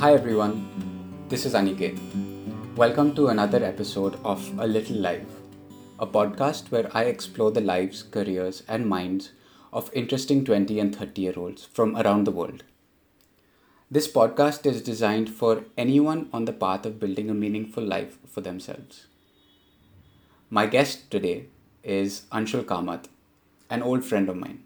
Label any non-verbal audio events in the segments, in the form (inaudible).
Hi everyone, this is Aniket. Welcome to another episode of A Little Life, a podcast where I explore the lives, careers, and minds of interesting 20 and 30 year olds from around the world. This podcast is designed for anyone on the path of building a meaningful life for themselves. My guest today is Anshul Kamath, an old friend of mine.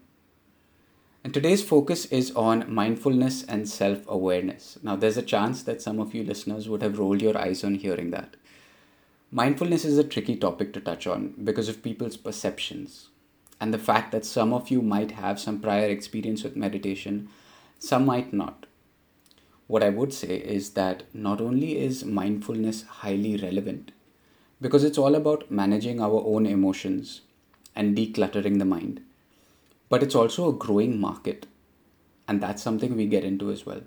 And today's focus is on mindfulness and self awareness. Now, there's a chance that some of you listeners would have rolled your eyes on hearing that. Mindfulness is a tricky topic to touch on because of people's perceptions and the fact that some of you might have some prior experience with meditation, some might not. What I would say is that not only is mindfulness highly relevant, because it's all about managing our own emotions and decluttering the mind but it's also a growing market, and that's something we get into as well.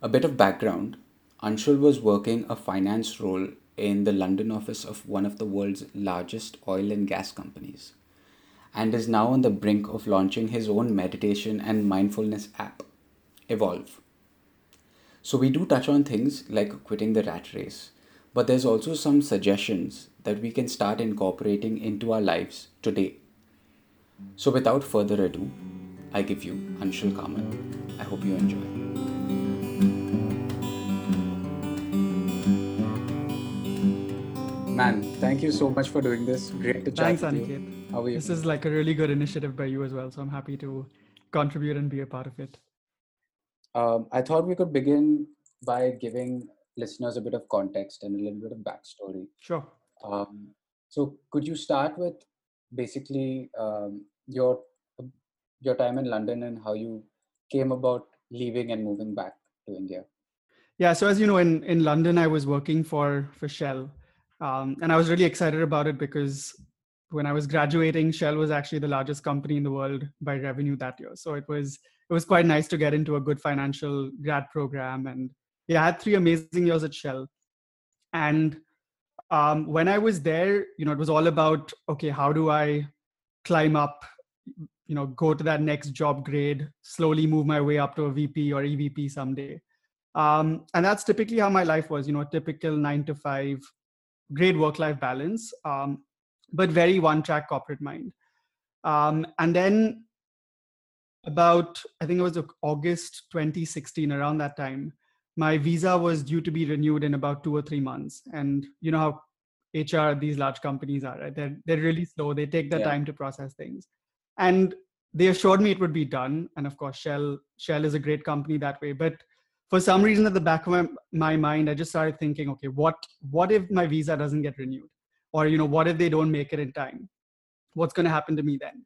A bit of background Anshul was working a finance role in the London office of one of the world's largest oil and gas companies, and is now on the brink of launching his own meditation and mindfulness app, Evolve. So, we do touch on things like quitting the rat race, but there's also some suggestions that we can start incorporating into our lives today so, without further ado, I give you Anshul Kamath. I hope you enjoy. Man, thank you so much for doing this. Great to chat Thanks, with Aniket. you. How are you? This is like a really good initiative by you as well. So I'm happy to contribute and be a part of it. Um, I thought we could begin by giving listeners a bit of context and a little bit of backstory. Sure. Um, so, could you start with basically um, your your time in London and how you came about leaving and moving back to India? Yeah. So as you know, in in London, I was working for for Shell, um, and I was really excited about it because when I was graduating, Shell was actually the largest company in the world by revenue that year. So it was it was quite nice to get into a good financial grad program, and yeah, I had three amazing years at Shell, and um, when I was there, you know, it was all about okay, how do I climb up, you know, go to that next job grade, slowly move my way up to a VP or EVP someday. Um, and that's typically how my life was, you know, a typical nine to five, great work-life balance, um, but very one-track corporate mind. Um, and then about, I think it was August 2016, around that time, my visa was due to be renewed in about two or three months. And you know how HR these large companies are, right? They're they're really slow. They take their yeah. time to process things. And they assured me it would be done. And of course, Shell Shell is a great company that way. But for some reason at the back of my, my mind, I just started thinking, okay, what what if my visa doesn't get renewed? Or you know, what if they don't make it in time? What's gonna happen to me then?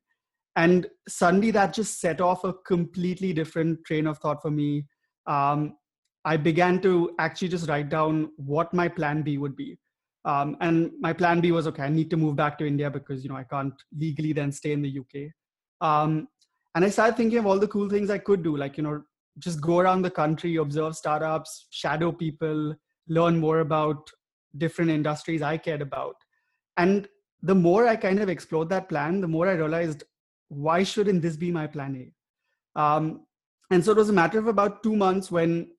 And suddenly that just set off a completely different train of thought for me. Um, I began to actually just write down what my plan B would be. Um, and my plan B was okay, I need to move back to India because you know I can't legally then stay in the UK. Um, and I started thinking of all the cool things I could do, like you know, just go around the country, observe startups, shadow people, learn more about different industries I cared about. And the more I kind of explored that plan, the more I realized why shouldn't this be my plan A? Um, and so it was a matter of about two months when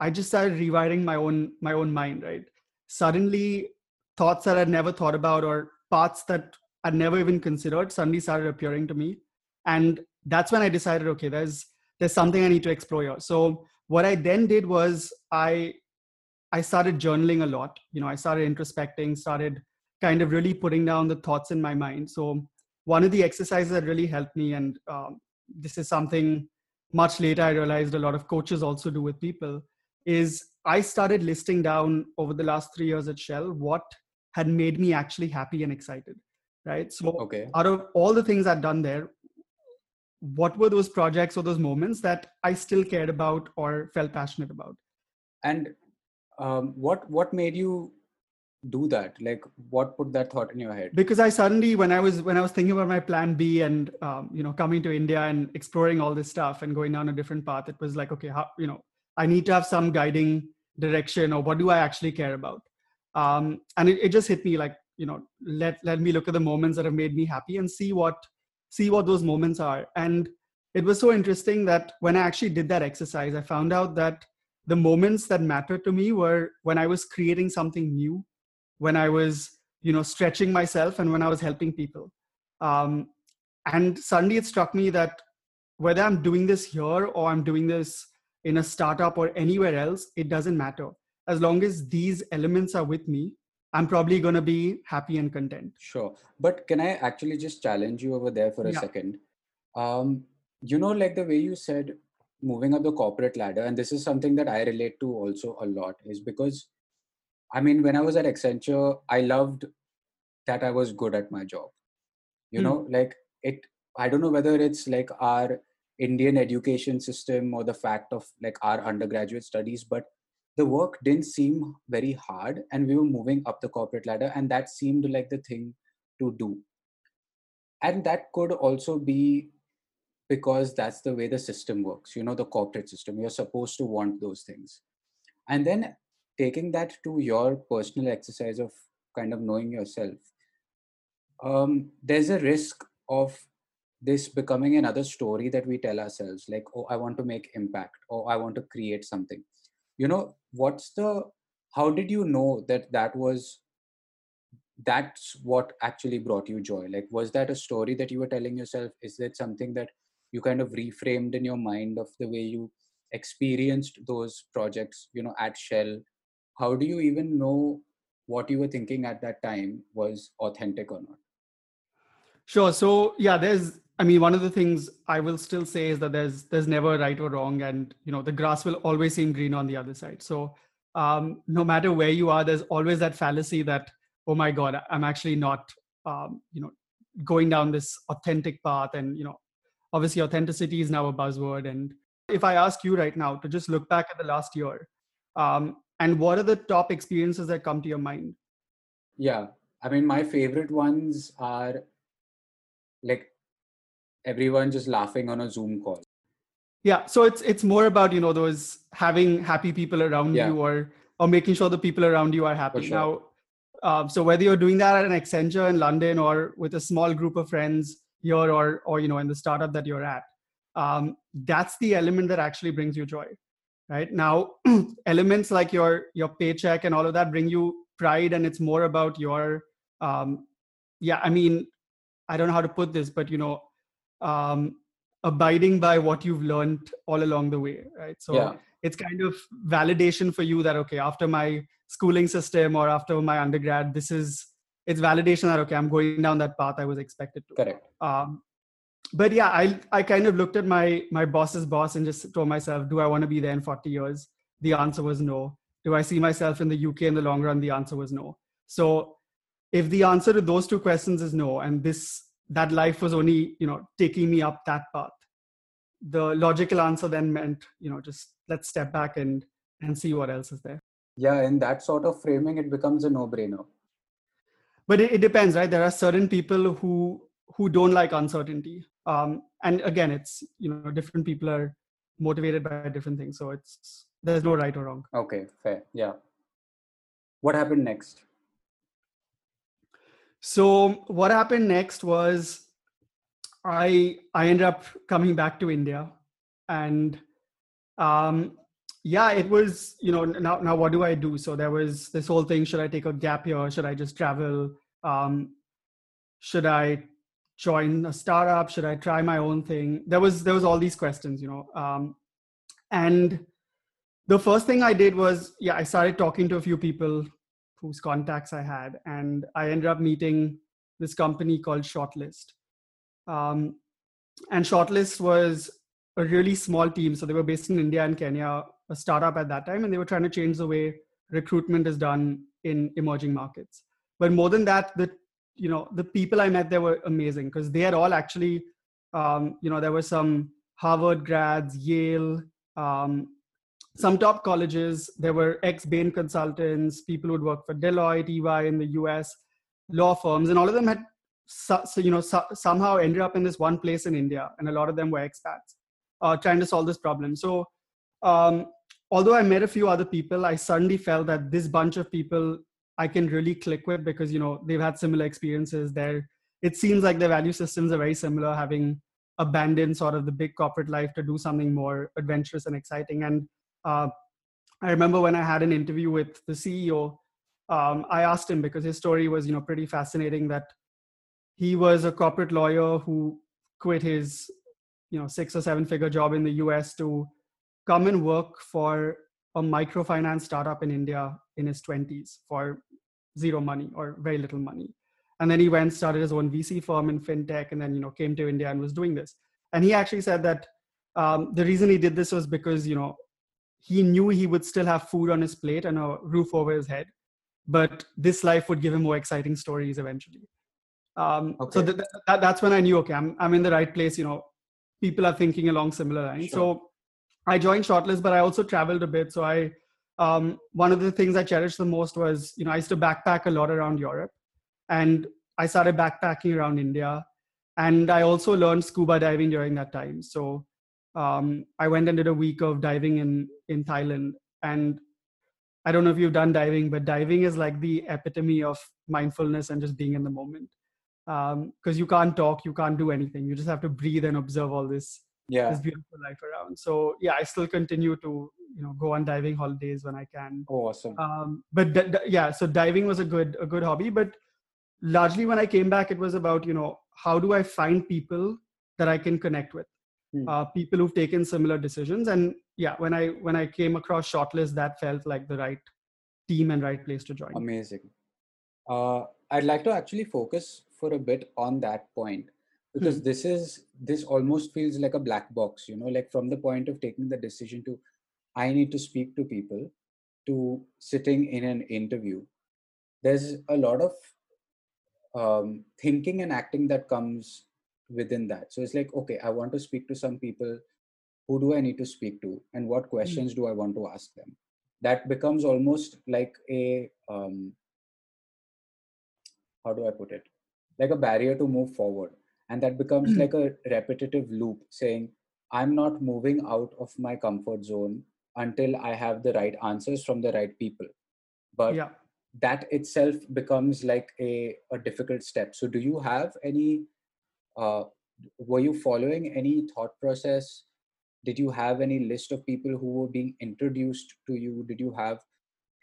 I just started rewiring my own my own mind. Right, suddenly thoughts that I'd never thought about or paths that I'd never even considered suddenly started appearing to me. And that's when I decided, okay, there's there's something I need to explore here. So what I then did was I I started journaling a lot. You know, I started introspecting, started kind of really putting down the thoughts in my mind. So one of the exercises that really helped me, and um, this is something much later I realized a lot of coaches also do with people, is I started listing down over the last three years at Shell what had made me actually happy and excited right? So okay. out of all the things i've done there what were those projects or those moments that i still cared about or felt passionate about? And um, what what made you do that? Like what put that thought in your head? Because i suddenly when i was when i was thinking about my plan b and um, you know coming to india and exploring all this stuff and going down a different path it was like okay how you know i need to have some guiding direction or what do i actually care about um, and it, it just hit me like you know let let me look at the moments that have made me happy and see what see what those moments are and it was so interesting that when i actually did that exercise i found out that the moments that mattered to me were when I was creating something new, when I was, you know, stretching myself and when I was helping people. Um, and suddenly it struck me that whether I'm doing this here or I'm doing this in a startup or anywhere else, it doesn't matter. As long as these elements are with me, I'm probably going to be happy and content. Sure. But can I actually just challenge you over there for a yeah. second? Um, you know, like the way you said, moving up the corporate ladder, and this is something that I relate to also a lot, is because I mean, when I was at Accenture, I loved that I was good at my job. You hmm. know, like it, I don't know whether it's like our Indian education system or the fact of like our undergraduate studies, but the work didn't seem very hard and we were moving up the corporate ladder and that seemed like the thing to do. And that could also be because that's the way the system works you know the corporate system. You're supposed to want those things. And then taking that to your personal exercise of kind of knowing yourself um, there's a risk of this becoming another story that we tell ourselves like oh i want to make impact or i want to create something you know what's the how did you know that that was that's what actually brought you joy? Like was that a story that you were telling yourself? Is that something that you kind of reframed in your mind of the way you experienced those projects you know at shell? How do you even know what you were thinking at that time was authentic or not? Sure. So yeah there's I mean, one of the things I will still say is that there's there's never right or wrong, and you know the grass will always seem green on the other side. So um, no matter where you are, there's always that fallacy that oh my god, I'm actually not um, you know going down this authentic path, and you know obviously authenticity is now a buzzword. And if I ask you right now to just look back at the last year, um, and what are the top experiences that come to your mind? Yeah, I mean, my favorite ones are like everyone just laughing on a zoom call yeah so it's it's more about you know those having happy people around yeah. you or or making sure the people around you are happy sure. now um, so whether you're doing that at an accenture in london or with a small group of friends here or or you know in the startup that you're at um, that's the element that actually brings you joy right now (clears throat) elements like your your paycheck and all of that bring you pride and it's more about your um, yeah i mean i don't know how to put this but you know um, abiding by what you've learned all along the way right? So yeah. it's kind of validation for you that okay after my schooling system or after my undergrad this is it's validation that okay i'm going down that path i was expected to. Correct. Um, but yeah i i kind of looked at my my boss's boss and just told myself do i want to be there in 40 years? The answer was no. Do i see myself in the uk in the long run? The answer was no. So if the answer to those two questions is no and this that life was only you know taking me up that path. The logical answer then meant you know just let's step back and and see what else is there. Yeah in that sort of framing it becomes a no brainer but it, it, depends right? There are certain people who who don't like uncertainty. Um and again it's you know different people are motivated by different things so it's there's no right or wrong. Okay fair yeah. What happened next so what happened next was I I ended up coming back to India, and um, yeah, it was you know now now what do I do? So there was this whole thing: should I take a gap year? Should I just travel? Um, should I join a startup? Should I try my own thing? There was there was all these questions, you know, um, and the first thing I did was yeah, I started talking to a few people whose contacts I had. And I ended up meeting this company called Shortlist. Um, and Shortlist was a really small team. So they were based in India and Kenya, a startup at that time, and they were trying to change the way recruitment is done in emerging markets. But more than that, the you know the people I met there were amazing because they had all actually, um, you know, there were some Harvard grads, Yale, um, some top colleges. There were ex Bain consultants, people who'd worked for Deloitte, EY in the US, law firms, and all of them had so you know so, somehow ended up in this one place in India, and a lot of them were expats uh, trying to solve this problem. So um, although I met a few other people, I suddenly felt that this bunch of people I can really click with because you know they've had similar experiences. There, it seems like their value systems are very similar, having abandoned sort of the big corporate life to do something more adventurous and exciting. And uh, I remember when I had an interview with the CEO, um, I asked him because his story was, you know, pretty fascinating that he was a corporate lawyer who quit his, you know, six or seven figure job in the US to come and work for a microfinance startup in India in his 20s for zero money or very little money. And then he went, started his own VC firm in fintech, and then you know came to India and was doing this. And he actually said that um, the reason he did this was because you know he knew he would still have food on his plate and a roof over his head, but this life would give him more exciting stories eventually. Um, okay. So th- th- that's when I knew, okay, I'm I'm in the right place. You know, people are thinking along similar lines. Sure. So I joined Shortlist, but I also traveled a bit. So I um, one of the things I cherished the most was, you know, I used to backpack a lot around Europe, and I started backpacking around India, and I also learned scuba diving during that time. So um, I went and did a week of diving in in Thailand, and I don't know if you've done diving, but diving is like the epitome of mindfulness and just being in the moment. Because um, you can't talk, you can't do anything. You just have to breathe and observe all this yeah this beautiful life around so yeah i still continue to you know go on diving holidays when i can oh, awesome um, but d- d- yeah so diving was a good a good hobby but largely when i came back it was about you know how do i find people that i can connect with hmm. uh, people who've taken similar decisions and yeah when i when i came across shortlist that felt like the right team and right place to join amazing uh, i'd like to actually focus for a bit on that point because hmm. this is this almost feels like a black box you know like from the point of taking the decision to i need to speak to people to sitting in an interview there's a lot of um, thinking and acting that comes within that so it's like okay i want to speak to some people who do i need to speak to and what hmm. questions mm. do i want to ask them that becomes almost like a um, how do i put it like a barrier to move forward and that becomes mm-hmm. like a repetitive loop saying i'm not moving out of my comfort zone until i have the right answers from the right people but yeah. that itself becomes like a, a difficult step so do you have any uh, were you following any thought process? Did you have any list of people who were being introduced to you? Did you have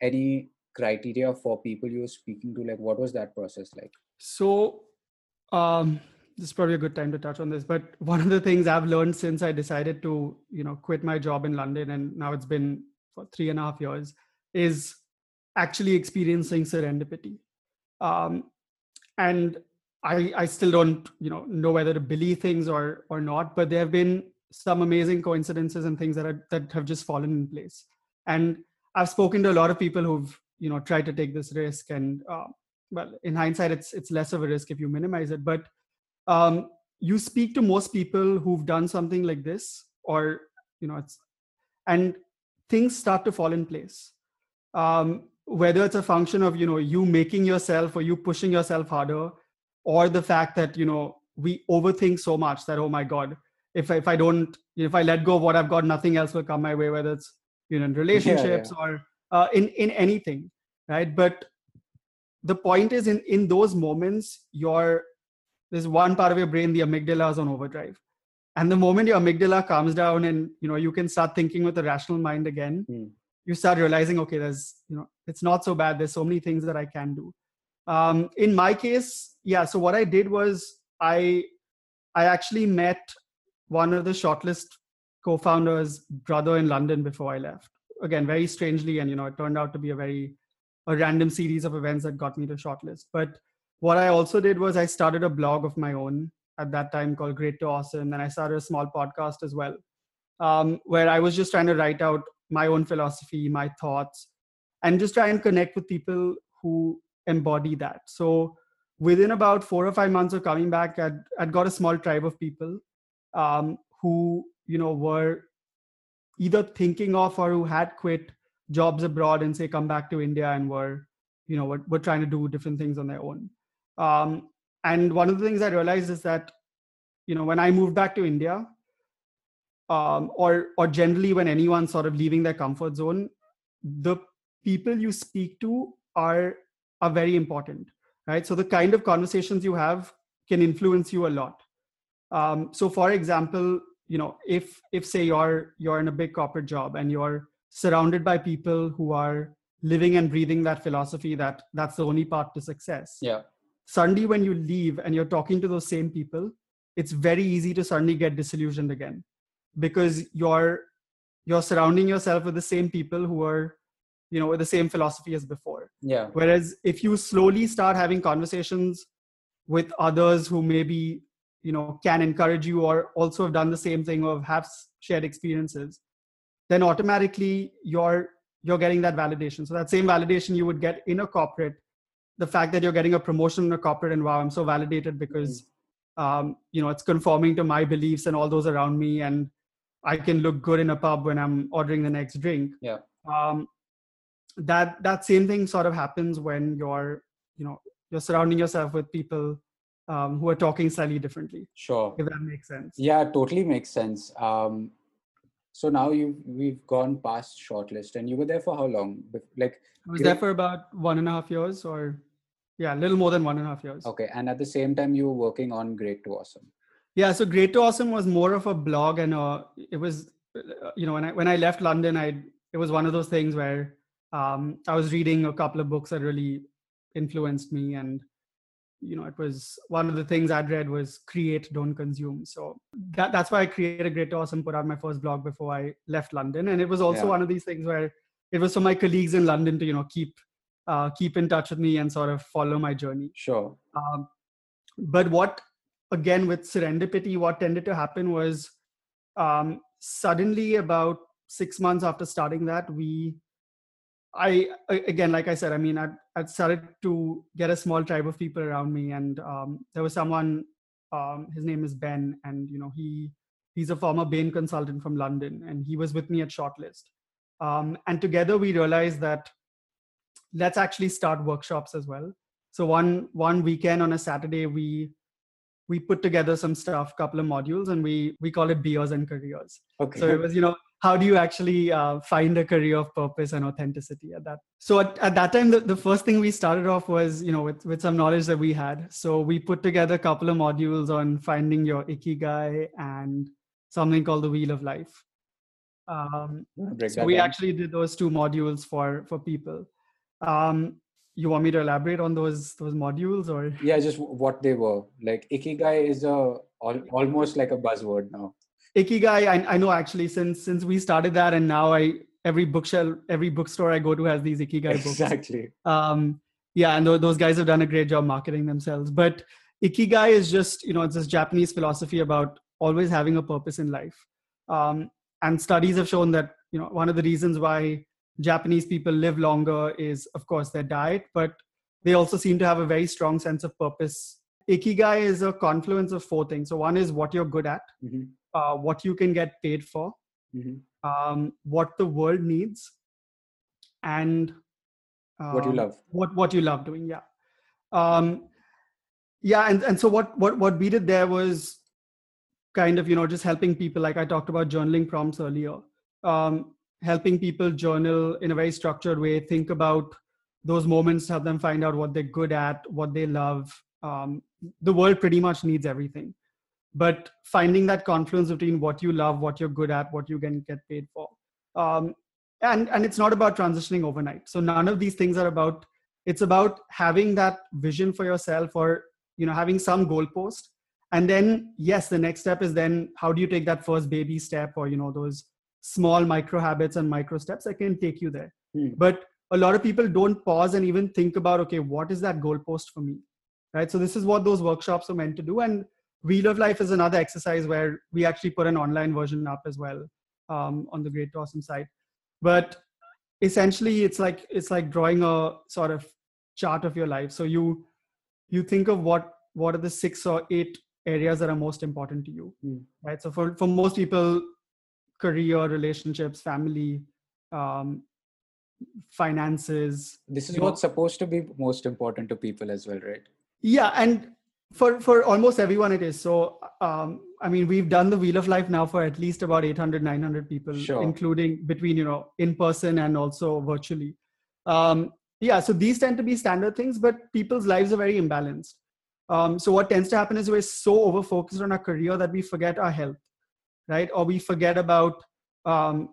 any criteria for people you were speaking to? Like what was that process like? So um this is probably a good time to touch on this but one of the things i've learned since i decided to you know quit my job in london and now it's been for three and a half years is actually experiencing serendipity. Um, and I, I still don't you know know whether to believe things or or not but there have been some amazing coincidences and things that are that have just fallen in place. And i've spoken to a lot of people who've you know tried to take this risk and uh, well in hindsight it's it's less of a risk if you minimize it. But um, you speak to most people who've done something like this or you know it's and things start to fall in place. Um, whether it's a function of you know you making yourself or you pushing yourself harder or the fact that you know we overthink so much that oh my god if if i don't if i let go of what i've got nothing else will come my way whether it's you know in relationships yeah, yeah. or uh, in in anything right but the point is in in those moments your there's one part of your brain the amygdala is on overdrive and the moment your amygdala calms down and you know you can start thinking with a rational mind again mm. you start realizing okay there's you know it's not so bad there's so many things that i can do um, in my case yeah so what i did was i i actually met one of the shortlist co-founders brother in london before i left again very strangely and you know it turned out to be a very a random series of events that got me to shortlist but what I also did was I started a blog of my own at that time called Great to Awesome. And I started a small podcast as well, um, where I was just trying to write out my own philosophy, my thoughts, and just try and connect with people who embody that. So within about four or five months of coming back, I'd, I'd got a small tribe of people um, who, you know, were either thinking of or who had quit jobs abroad and say come back to India and were, you know, were, were trying to do different things on their own. Um, and one of the things I realized is that, you know, when I moved back to India, um, or or generally when anyone's sort of leaving their comfort zone, the people you speak to are are very important, right? So the kind of conversations you have can influence you a lot. Um, so, for example, you know, if if say you're you're in a big corporate job and you're surrounded by people who are living and breathing that philosophy that that's the only path to success yeah suddenly when you leave and you're talking to those same people it's very easy to suddenly get disillusioned again because you're you're surrounding yourself with the same people who are you know with the same philosophy as before. Yeah. Whereas if you slowly start having conversations with others who maybe you know can encourage you or also have done the same thing or have shared experiences then automatically you're you're getting that validation. So that same validation you would get in a corporate the fact that you're getting a promotion in a corporate and wow i'm so validated because um, you know it's conforming to my beliefs and all those around me and i can look good in a pub when i'm ordering the next drink. Yeah. Um, that that same thing sort of happens when you're you know you're surrounding yourself with people um, who are talking slightly differently sure. if that makes sense. Yeah totally makes sense. Um, so now you we've gone past shortlist and you were there for how long? Like i was there for about one and a half years or yeah a little more than one and a half years. Okay and at the same time you were working on great to awesome. Yeah so great to awesome was more of a blog and uh, it was uh, you know when i when i left london i it was one of those things where um, i was reading a couple of books that really influenced me and you know it was one of the things i'd read was create don't consume. So that, that's why i created a great awesome put out my first blog before i left london. And it was also Yeah. one of these things where it was for my colleagues in london to you know keep uh, keep in touch with me and sort of follow my journey. Sure. Um, but what again with serendipity what tended to happen was um, suddenly about six months after starting that we i again like i said i mean i i started to get a small tribe of people around me and um, there was someone um, his name is ben and you know he he's a former bain consultant from london and he was with me at shortlist. Um, and together we realized that let's actually start workshops as well. So one one weekend on a saturday we we put together some stuff couple of modules and we we call it beers and careers. Okay. So it was you know how do you actually uh, find a career of purpose and authenticity at that? So at, at that time the, the first thing we started off was you know with, with some knowledge that we had. So we put together a couple of modules on finding your ikigai and something called the wheel of life. Um, so we down. actually did those two modules for for people. Um, you want me to elaborate on those those modules or? Yeah just what they were. Like ikigai is a al- almost like a buzzword now ikigai I, I know actually since since we started that and now i every bookshelf every bookstore i go to has these ikigai books. Exactly. Um yeah and tho- those guys have done a great job marketing themselves. But ikigai is just you know it's this japanese philosophy about always having a purpose in life. Um and studies have shown that you know one of the reasons why japanese people live longer is of course their diet but they also seem to have a very strong sense of purpose. Ikigai is a confluence of four things. So one is what you're good at. Mhm, uh, what you can get paid for, mhm. um, what the world needs, and what you um, love What what you love doing, yeah, um, yeah. And and so what what what we did there was kind of you know just helping people. Like I talked about journaling prompts earlier, um, helping people journal in a very structured way. Think about those moments, help them find out what they're good at, what they love. Um, the world pretty much needs everything but finding that confluence between what you love what you're good at what you can get paid for. Um, and and it's not about transitioning overnight. So none of these things are about it's about having that vision for yourself or you know having some goalpost. And then yes the next step is then how do you take that first baby step or you know those small micro habits and micro steps that can take you there. Hmm. but a lot of people don't pause and even think about okay what is that goalpost for me? Right? So this is what those workshops are meant to do. And Wheel of Life is another exercise where we actually put an online version up as well um, on the Great to Awesome site. But essentially, it's like it's like drawing a sort of chart of your life. So you you think of what what are the six or eight areas that are most important to you, Hmm. right? So for for most people, career, relationships, family, um, finances, this is what's supposed to be most important to people as well right yeah and for for almost everyone it is. So um i mean we've done the wheel of life now for at least about 800 900 people Sure. including between you know in person and also virtually. Um yeah so these tend to be standard things but people's lives are very imbalanced. Um so what tends to happen is we're so over focused on our career that we forget our health right? Or we forget about um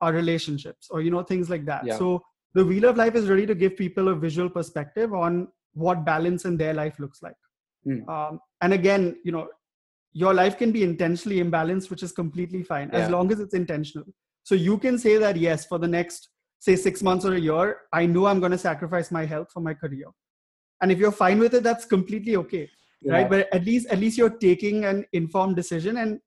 our relationships or you know things like that. Yeah. so the wheel of life is really to give people a visual perspective on what balance in their life looks like Hmm. um, and again you know your life can be intentionally imbalanced which is completely fine as long as it's intentional so you can say that yes for the next say six months or a year i know i'm going to sacrifice my health for my career and if you're fine with it that's completely okay Yeah. right but at least at least you're taking an informed decision and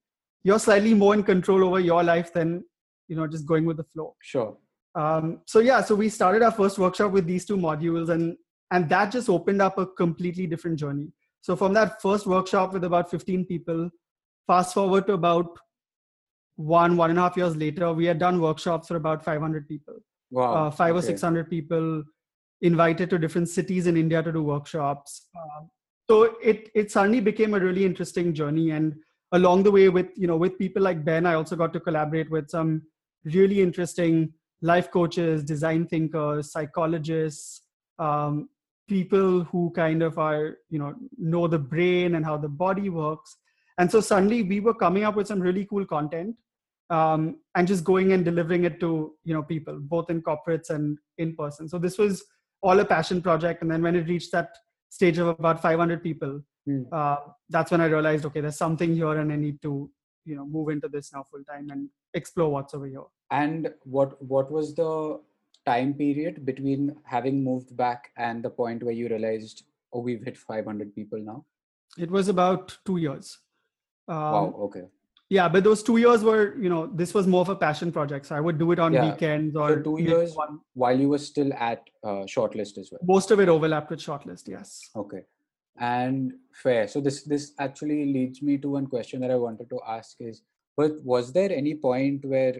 you're slightly more in control over your life than you know just going with the flow Sure. um, so yeah so we started our first workshop with these two modules and and that just opened up a completely different journey so from that first workshop with about 15 people fast forward to about one one and a half years later we had done workshops for about 500 people. Wow. uh, five or 600 people invited to different cities in india to do workshops. Um, so it it suddenly became a really interesting journey. And along the way with you know with people like ben i also got to collaborate with some really interesting life coaches design thinkers psychologists um, people who kind of are you know know the brain and how the body works. And so suddenly we were coming up with some really cool content um, and just going and delivering it to you know people both in corporates and in person. So this was all a passion project. And then when it reached that stage of about 500 people Hmm. uh, that's when i realized okay there's something here and i need to you know move into this now full time and explore what's over here. And what what was the time period between having moved back and the point where you realized, oh, we've hit 500 people now? it was about two years um, wow. Okay. yeah but those two years were you know this was more of a passion project so i would do it on Yeah. weekends or So two years one- while you were still at uh, shortlist as well. most of it overlapped with shortlist yes Okay. And fair. So this this actually leads me to one question that I wanted to ask is, but was there any point where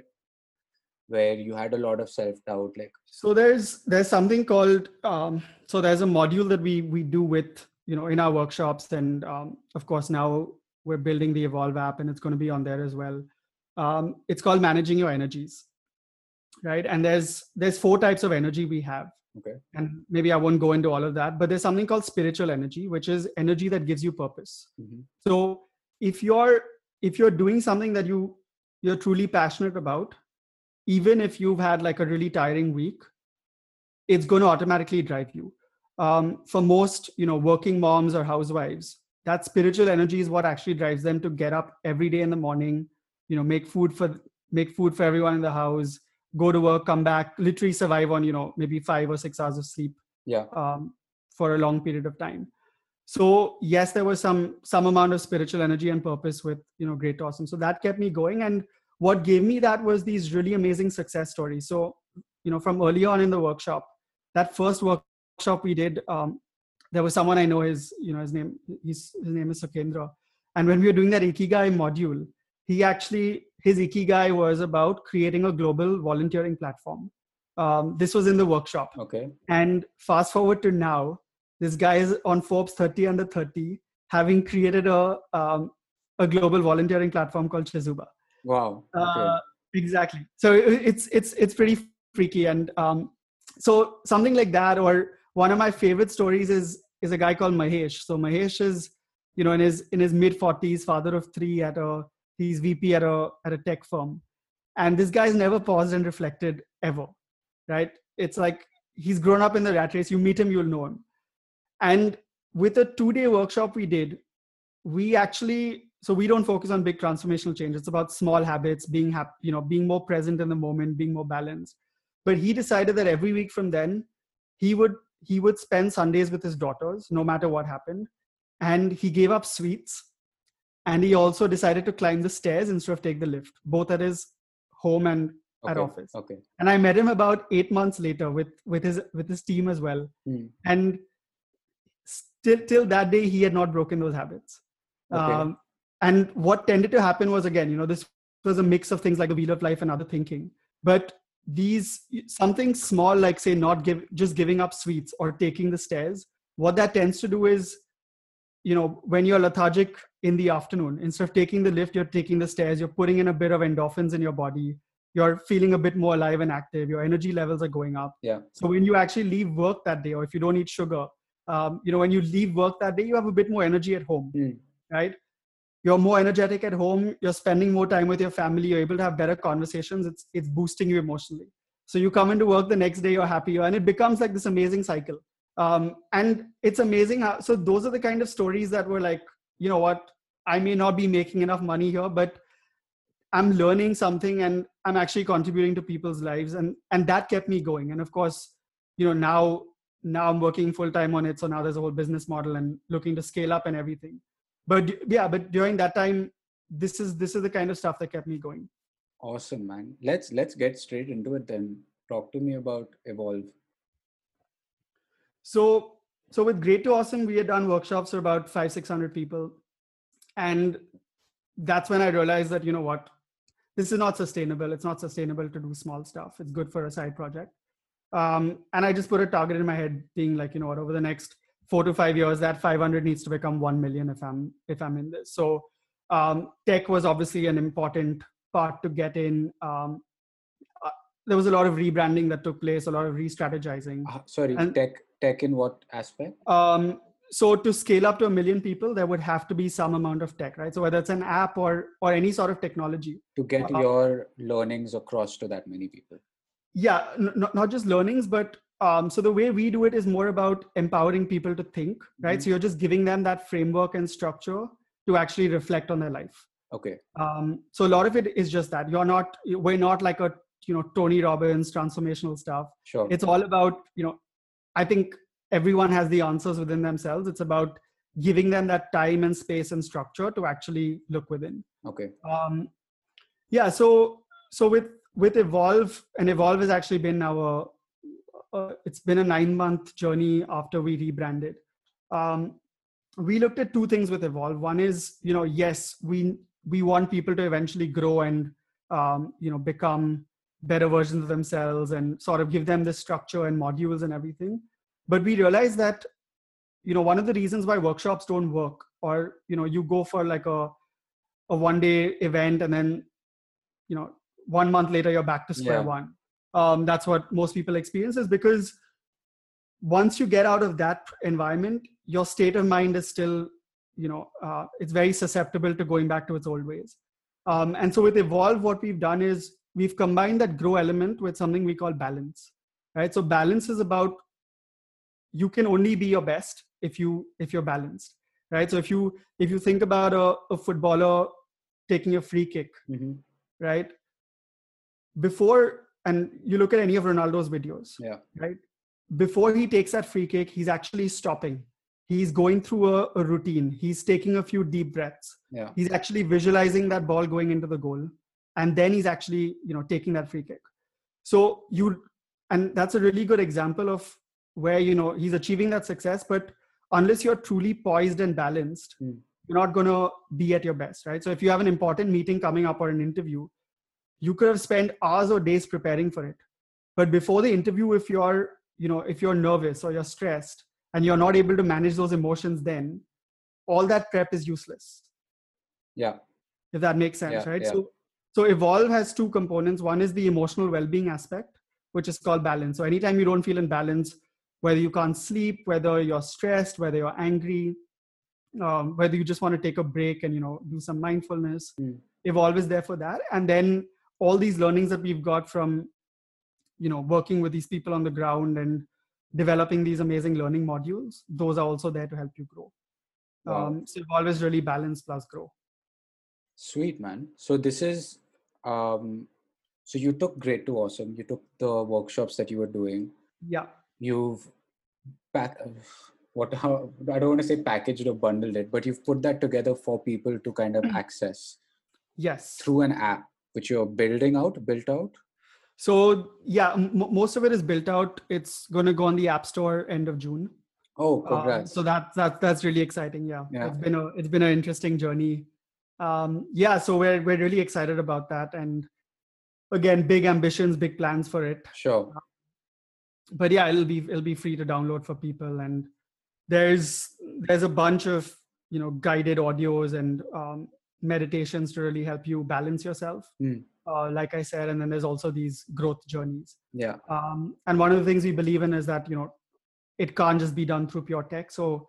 where you had a lot of self doubt, like so there's there's something called um, so there's a module that we we do with you know in our workshops. And um, of course now we're building the evolve app and it's going to be on there as well. Um, it's called managing your energies right? And there's there's four types of energy we have. Okay. and maybe i won't go into all of that but there's something called spiritual energy which is energy that gives you purpose. Mhm. so if you're if you're doing something that you you're truly passionate about even if you've had like a really tiring week it's going to automatically drive you. Um, for most you know working moms or housewives that spiritual energy is what actually drives them to get up every day in the morning you know make food for make food for everyone in the house go to work come back literally survive on you know maybe five or six hours of sleep yeah, um, for a long period of time. So yes there was some some amount of spiritual energy and purpose with you know great awesome. So that kept me going and what gave me that was these really amazing success stories. So you know from early on in the workshop that first workshop we did um, there was someone i know his you know his name his, his name is sakendra and when we were doing that ikigai module he actually his ikigai was about creating a global volunteering platform. Um, this was in the workshop. Okay, and fast forward to now, this guy is on Forbes 30 under 30, having created a um, a global volunteering platform called Chezuba. Wow, okay, Uh, exactly. So it's it's it's pretty freaky, and um, so something like that. Or one of my favorite stories is is a guy called Mahesh. So Mahesh is you know in his in his mid 40s, father of three at a he's VP at a at a tech firm, and this guy's never paused and reflected ever, right? It's like he's grown up in the rat race. You meet him, you'll know him. And with a two day workshop we did, we actually so we don't focus on big transformational change. It's about small habits being happy you know being more present in the moment being more balanced. But he decided that every week from then he would he would spend sundays with his daughters no matter what happened. And he gave up sweets. And he also decided to climb the stairs instead of take the lift both at his home and at office. okay, and i met him about eight months later with with his with his team as well. Hmm. and still till that day he had not broken those habits. Okay. um, and what tended to happen was again you know this was a mix of things like the wheel of life and other thinking. But these something small like say not give just giving up sweets or taking the stairs what that tends to do is you know when you're lethargic in the afternoon instead of taking the lift you're taking the stairs you're putting in a bit of endorphins in your body you're feeling a bit more alive and active your energy levels are going up. Yeah, so when you actually leave work that day or if you don't eat sugar um, you know when you leave work that day you have a bit more energy at home Hmm. right you're more energetic at home you're spending more time with your family you're able to have better conversations it's it's boosting you emotionally. So you come into work the next day you're happier and it becomes like this amazing cycle. Um, and it's amazing how, so those are the kind of stories that were like you know what i may not be making enough money here but i'm learning something and i'm actually contributing to people's lives and and that kept me going. And of course you know now now i'm working full time on it so now there's a whole business model and looking to scale up and everything but yeah but during that time this is this is the kind of stuff that kept me going. Awesome man. Let's let's get straight into it then. Talk to me about evolve. So so with great to awesome we had done workshops for about five six hundred people. And that's when i realized that you know what? This is not sustainable. It's not sustainable to do small stuff. It's good for a side project. Um, and i just put a target in my head being like you know what over the next four to five years that 500 needs to become 1 million if i'm if i'm in this. So um, tech was obviously an important part to get in. Um, uh, there was a lot of rebranding that took place a lot of re-strategizing. Uh, sorry and, tech tech in what aspect? Um, so to scale up to a million people there would have to be some amount of tech right? So whether it's an app or or any sort of technology. To get uh, your learnings across to that many people. Yeah n- not just learnings but um, so the way we do it is more about empowering people to think right? Mm-hmm. so you're just giving them that framework and structure to actually reflect on their life. Okay. Um, so a lot of it is just that. You're not we're not like a you know tony robbins transformational stuff. Sure. It's all about you know i think everyone has the answers within themselves. It's about giving them that time and space and structure to actually look within. Okay. Um, yeah so so with with evolve and evolve has actually been our uh, it's been a nine month journey after we rebranded. Um, we looked at two things with evolve. One is you know yes we we want people to eventually grow and um, you know become better versions of themselves and sort of give them the structure and modules and everything. But we realized that you know one of the reasons why workshops don't work or you know you go for like a a one day event and then you know one month later you're back to square yeah. one um, that's what most people experience is because once you get out of that environment your state of mind is still you know uh, it's very susceptible to going back to its old ways. Um, and so with evolve what we've done is we've combined that grow element with something we call balance right? So balance is about you can only be your best if you if you're balanced right? So if you if you think about a, a footballer taking a free kick mm-hmm. right? Before and you look at any of ronaldo's videos yeah. right? Before he takes that free kick he's actually stopping. He's going through a, a routine. He's taking a few deep breaths. Yeah. He's actually visualizing that ball going into the goal. And then he's actually you know taking that free kick. So you and that's a really good example of where you know he's achieving that success. But unless you're truly poised and balanced mm. you're not going to be at your best right? So if you have an important meeting coming up or an interview you could have spent hours or days preparing for it. But before the interview if you're you know if you're nervous or you're stressed and you're not able to manage those emotions then all that prep is useless. Yeah. If that makes sense yeah, right? yeah. so so evolve has two components. One is the emotional well-being aspect which is called balance. So anytime you don't feel in balance whether you can't sleep whether you're stressed whether you're angry um, whether you just want to take a break and you know do some mindfulness mm. evolve is there for that. And then all these learnings that we've got from you know working with these people on the ground and developing these amazing learning modules those are also there to help you grow. Wow. um, so always really balance plus grow. Sweet man. So this is um so you took great to awesome. You took the workshops that you were doing. Yeah. You've pack what how i don't want to say packaged or bundled it but you've put that together for people to kind of (clears throat) access yes. through an app which you're building out built out? So yeah m- most of it is built out. It's going to go on the app store end of june. Oh congrats. Uh, so that, that that's really exciting yeah. yeah. It's been a it's been an interesting journey. Um yeah so we're we're really excited about that. And again big ambitions big plans for it. Sure. But yeah it'll be it'll be free to download for people. And there's there's a bunch of you know guided audios and um, meditations to really help you balance yourself mm. uh, like i said and then there's also these growth journeys. Yeah. Um, and one of the things we believe in is that you know it can't just be done through pure tech. So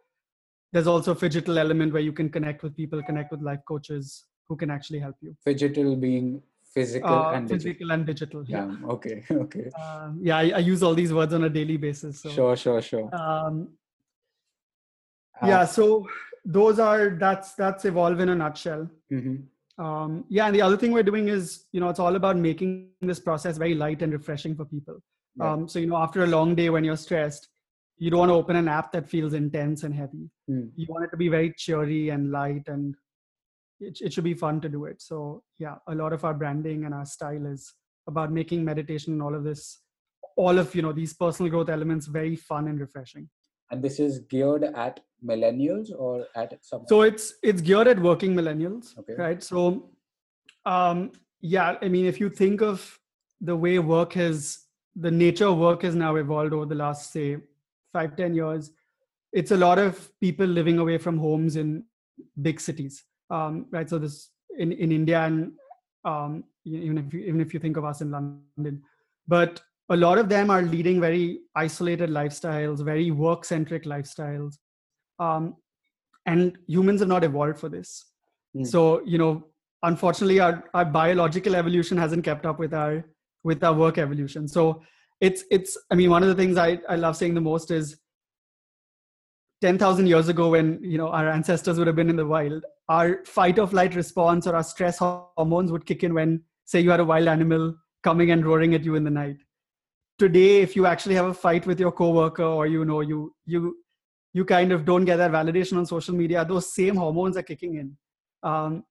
there's also a phygital element where you can connect with people connect with life coaches who can actually help you. Phygital being physical uh, and physical digital. and digital yeah. Yeah okay (laughs) okay. Uh, yeah I, I use all these words on a daily basis so. Sure sure sure. Um, Uh, yeah so those are that's that's evolve in a nutshell mhm. um, yeah and the other thing we're doing is you know it's all about making this process very light and refreshing for people Right. um, so you know after a long day when you're stressed you don't want to open an app that feels intense and heavy Mm. you want it to be very cheery and light and it, it should be fun to do it so yeah a lot of our branding and our style is about making meditation and all of this all of you know these personal growth elements very fun and refreshing and this is geared at millennials or at some so it's it's geared at working millennials Okay. right? So um yeah i mean if you think of the way work has the nature of work has now evolved over the last say five ten years it's a lot of people living away from homes in big cities. Um right so this in in india and um even if you, even if you think of us in london. But a lot of them are leading very isolated lifestyles very work centric lifestyles. Um, and humans have not evolved for this. Hmm. so you know unfortunately our, our biological evolution hasn't kept up with our with our work evolution. So it's it's i mean one of the things i, I love saying the most is 10000 years ago when you know our ancestors would have been in the wild our fight or flight response or our stress hormones would kick in when say you had a wild animal coming and roaring at you in the night today if you actually have a fight with your coworker or you know you you you kind of don't get that validation on social media those same hormones are kicking in. Um,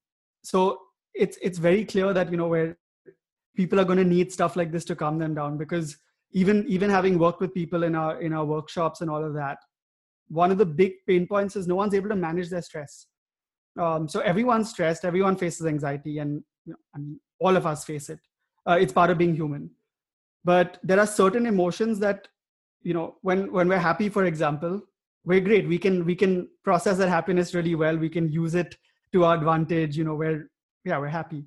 so it's it's very clear that you know where people are going to need stuff like this to calm them down because even even having worked with people in our in our workshops and all of that one of the big pain points is no one's able to manage their stress. Um, so everyone's stressed everyone faces anxiety and you know, I mean, all of us face it. Uh, it's part of being human but there are certain emotions that you know when when we're happy for example we're great. We can we can process that happiness really well. We can use it to our advantage you know where yeah we're happy.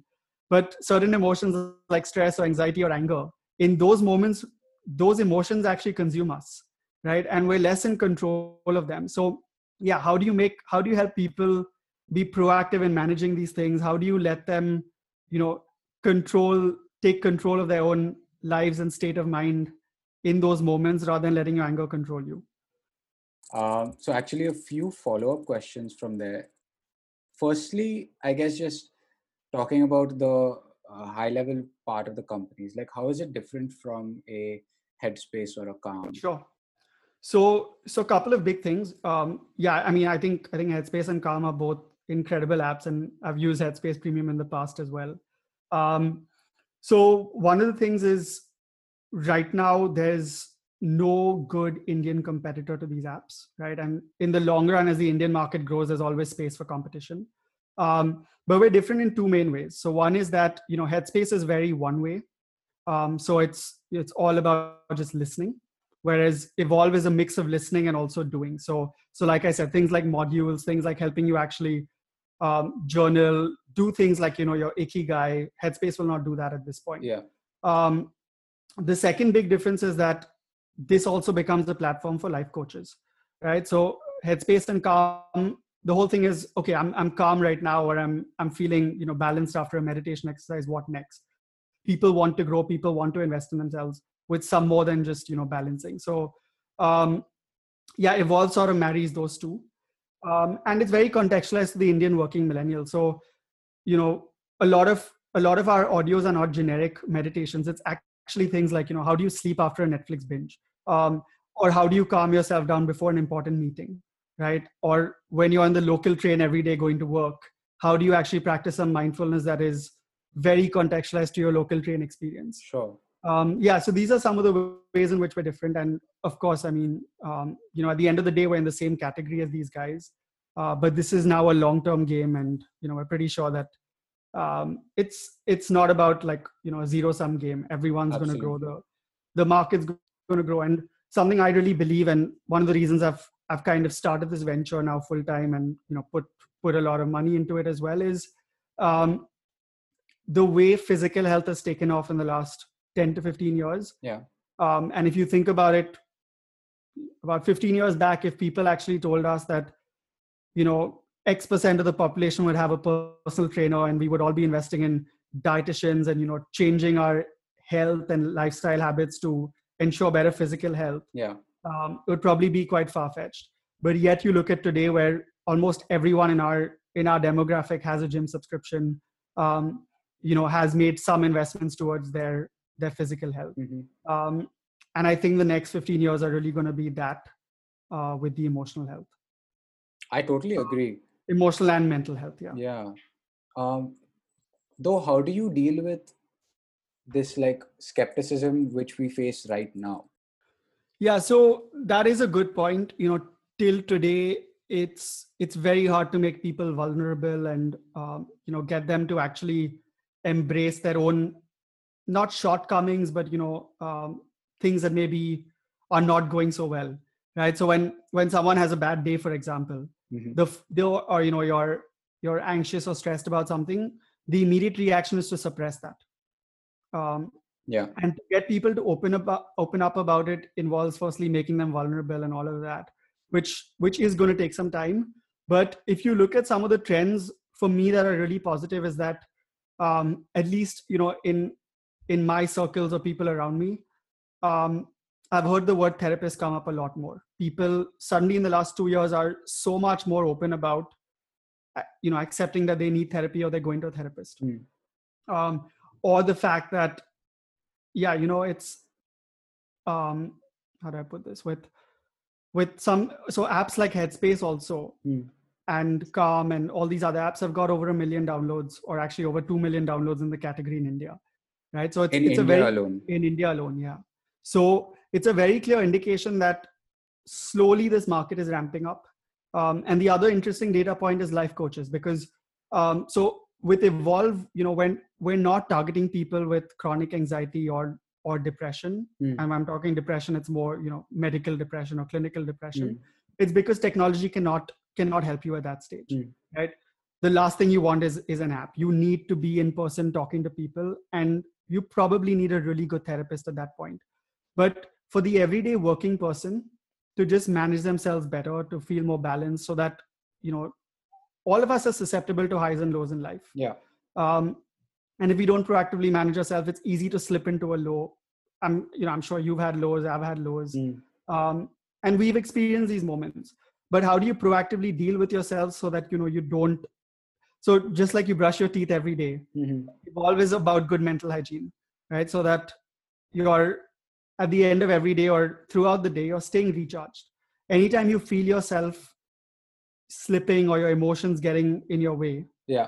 But certain emotions like stress or anxiety or anger in those moments those emotions actually consume us right? And we're less in control of them. So yeah how do you make how do you help people be proactive in managing these things? How do you let them you know control take control of their own lives and state of mind in those moments rather than letting your anger control you Um, so actually, a few follow-up questions from there. Firstly, I guess just talking about the uh, high-level part of the companies, like how is it different from a Headspace or a Calm? Sure. So, so a couple of big things. Um, yeah, I mean, I think I think Headspace and Calm are both incredible apps, and I've used Headspace Premium in the past as well. Um, so one of the things is right now there's no good Indian competitor to these apps, right? And in the long run, as the Indian market grows, there's always space for competition. Um, but we're different in two main ways. So one is that you know Headspace is very one way. Um, so it's it's all about just listening whereas evolve is a mix of listening and also doing so so like i said things like modules things like helping you actually um, journal do things like you know your ikigai headspace will not do that at this point. Yeah. um, the second big difference is that this also becomes a platform for life coaches right? So headspace and calm the whole thing is okay i'm, I'm calm right now or i'm i'm feeling you know balanced after a meditation exercise what next? People want to grow people want to invest in themselves with some more than just you know balancing. So um, yeah evolve sort of marries those two um, and it's very contextualized to the indian working millennial. So you know a lot of a lot of our audios are not generic meditations. It's actually things like you know how do you sleep after a netflix binge? Um, or how do you calm yourself down before an important meeting right? Or when you're on the local train every day going to work how do you actually practice some mindfulness that is very contextualized to your local train experience? Sure. Um, yeah so these are some of the ways in which we're different. And of course i mean um, you know at the end of the day we're in the same category as these guys. Uh, but this is now a long term game. And you know we're pretty sure that um, it's it's not about like you know a zero sum game. Everyone's going to grow the the market's going to grow. And something i really believe and one of the reasons i've i've kind of started this venture now full time and you know put put a lot of money into it as well is um, the way physical health has taken off in the last 10 to 15 years. Yeah. um, and if you think about it about 15 years back if people actually told us that you know x percent of the population would have a personal trainer and we would all be investing in dietitians and you know changing our health and lifestyle habits to ensure better physical health yeah. um, it would probably be quite far-fetched. But yet you look at today where almost everyone in our in our demographic has a gym subscription um, you know has made some investments towards their their physical health. Mm-hmm. um, and i think the next 15 years are really going to be that uh, with the emotional health. I totally agree. Emotional and mental health yeah. Yeah. Um, though how do you deal with this like skepticism which we face right now? Yeah so that is a good point. You know till today it's it's very hard to make people vulnerable and um, you know get them to actually embrace their own not shortcomings but you know um, things that maybe are not going so well right? So when when someone has a bad day for example mm-hmm. the, the or you know you're you're anxious or stressed about something the immediate reaction is to suppress that. Um, yeah. and to get people to open up open up about it involves firstly making them vulnerable and all of that which which is going to take some time. But if you look at some of the trends for me that are really positive is that um, at least you know in in my circles or people around me um, i've heard the word therapist come up a lot more people suddenly in the last two years are so much more open about uh, you know accepting that they need therapy or they're going to a therapist mm. um, or the fact that yeah you know it's um how do i put this with with some so apps like headspace also mm. and calm and all these other apps have got over a million downloads or actually over 2 million downloads in the category in india right? So it's, in it's india a very alone. in india alone yeah. So it's a very clear indication that slowly this market is ramping up. Um, and the other interesting data point is life coaches because um, so with evolve you know when we're not targeting people with chronic anxiety or or depression. Mm. and i'm talking depression it's more you know medical depression or clinical depression. Mm. it's because technology cannot cannot help you at that stage mm. right? The last thing you want is is an app. You need to be in person talking to people and you probably need a really good therapist at that point. But for the everyday working person to just manage themselves better to feel more balanced so that you know all of us are susceptible to highs and lows in life. Yeah. Um, and if we don't proactively manage ourselves it's easy to slip into a low. I'm you know i'm sure you've had lows i've had lows. Mm. um, and we've experienced these moments. But how do you proactively deal with yourself so that you know you don't so just like you brush your teeth every day, mm-hmm. always about good mental hygiene right? So that you're at the end of every day or throughout the day you're staying recharged. Anytime you feel yourself slipping or your emotions getting in your way yeah.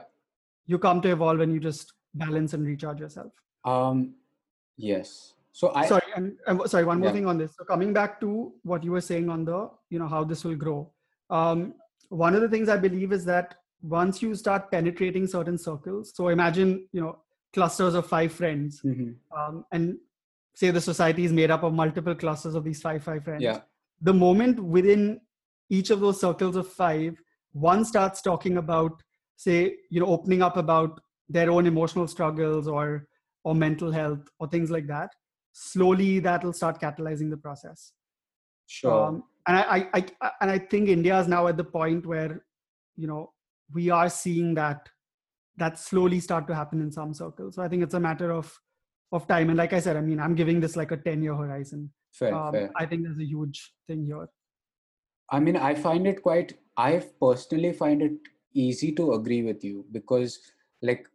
you come to evolve and you just balance and recharge yourself. Um yes. So i sorry and, and sorry one more Yeah. thing on this. So coming back to what you were saying on the you know how this will grow. Um one of the things i believe is that once you start penetrating certain circles so imagine you know clusters of five friends Mhm. um, and say the society is made up of multiple clusters of these five five friends. Yeah. The moment within each of those circles of five one starts talking about say you know opening up about their own emotional struggles or or mental health or things like that slowly that will start catalyzing the process. Sure. Um, and I, I, I and i think india is now at the point where you know we are seeing that that slowly start to happen in some circles. So i think it's a matter of of time. And like i said i mean i'm giving this like a 10 year horizon. Fair um, fair. I think there's a huge thing here. I mean, I find it quite, I personally find it easy to agree with you because, like,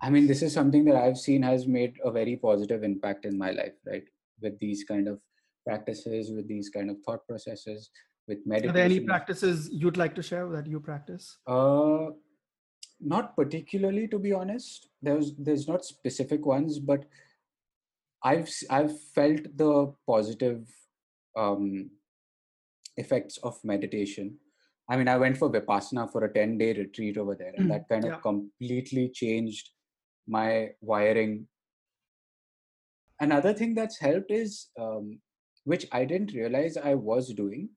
I mean, this is something that I've seen has made a very positive impact in my life, right? With these kind of practices, with these kind of thought processes, with meditation. are there any practices you'd like to share that you practice Uh, not particularly, to be honest. There's there's not specific ones, but I've I've felt the positive um, effects of meditation. I mean, I went for Vipassana for a ten day retreat over there, and Mm, that kind of yeah. completely changed my wiring. Another thing that's helped is, um, which I didn't realize I was doing,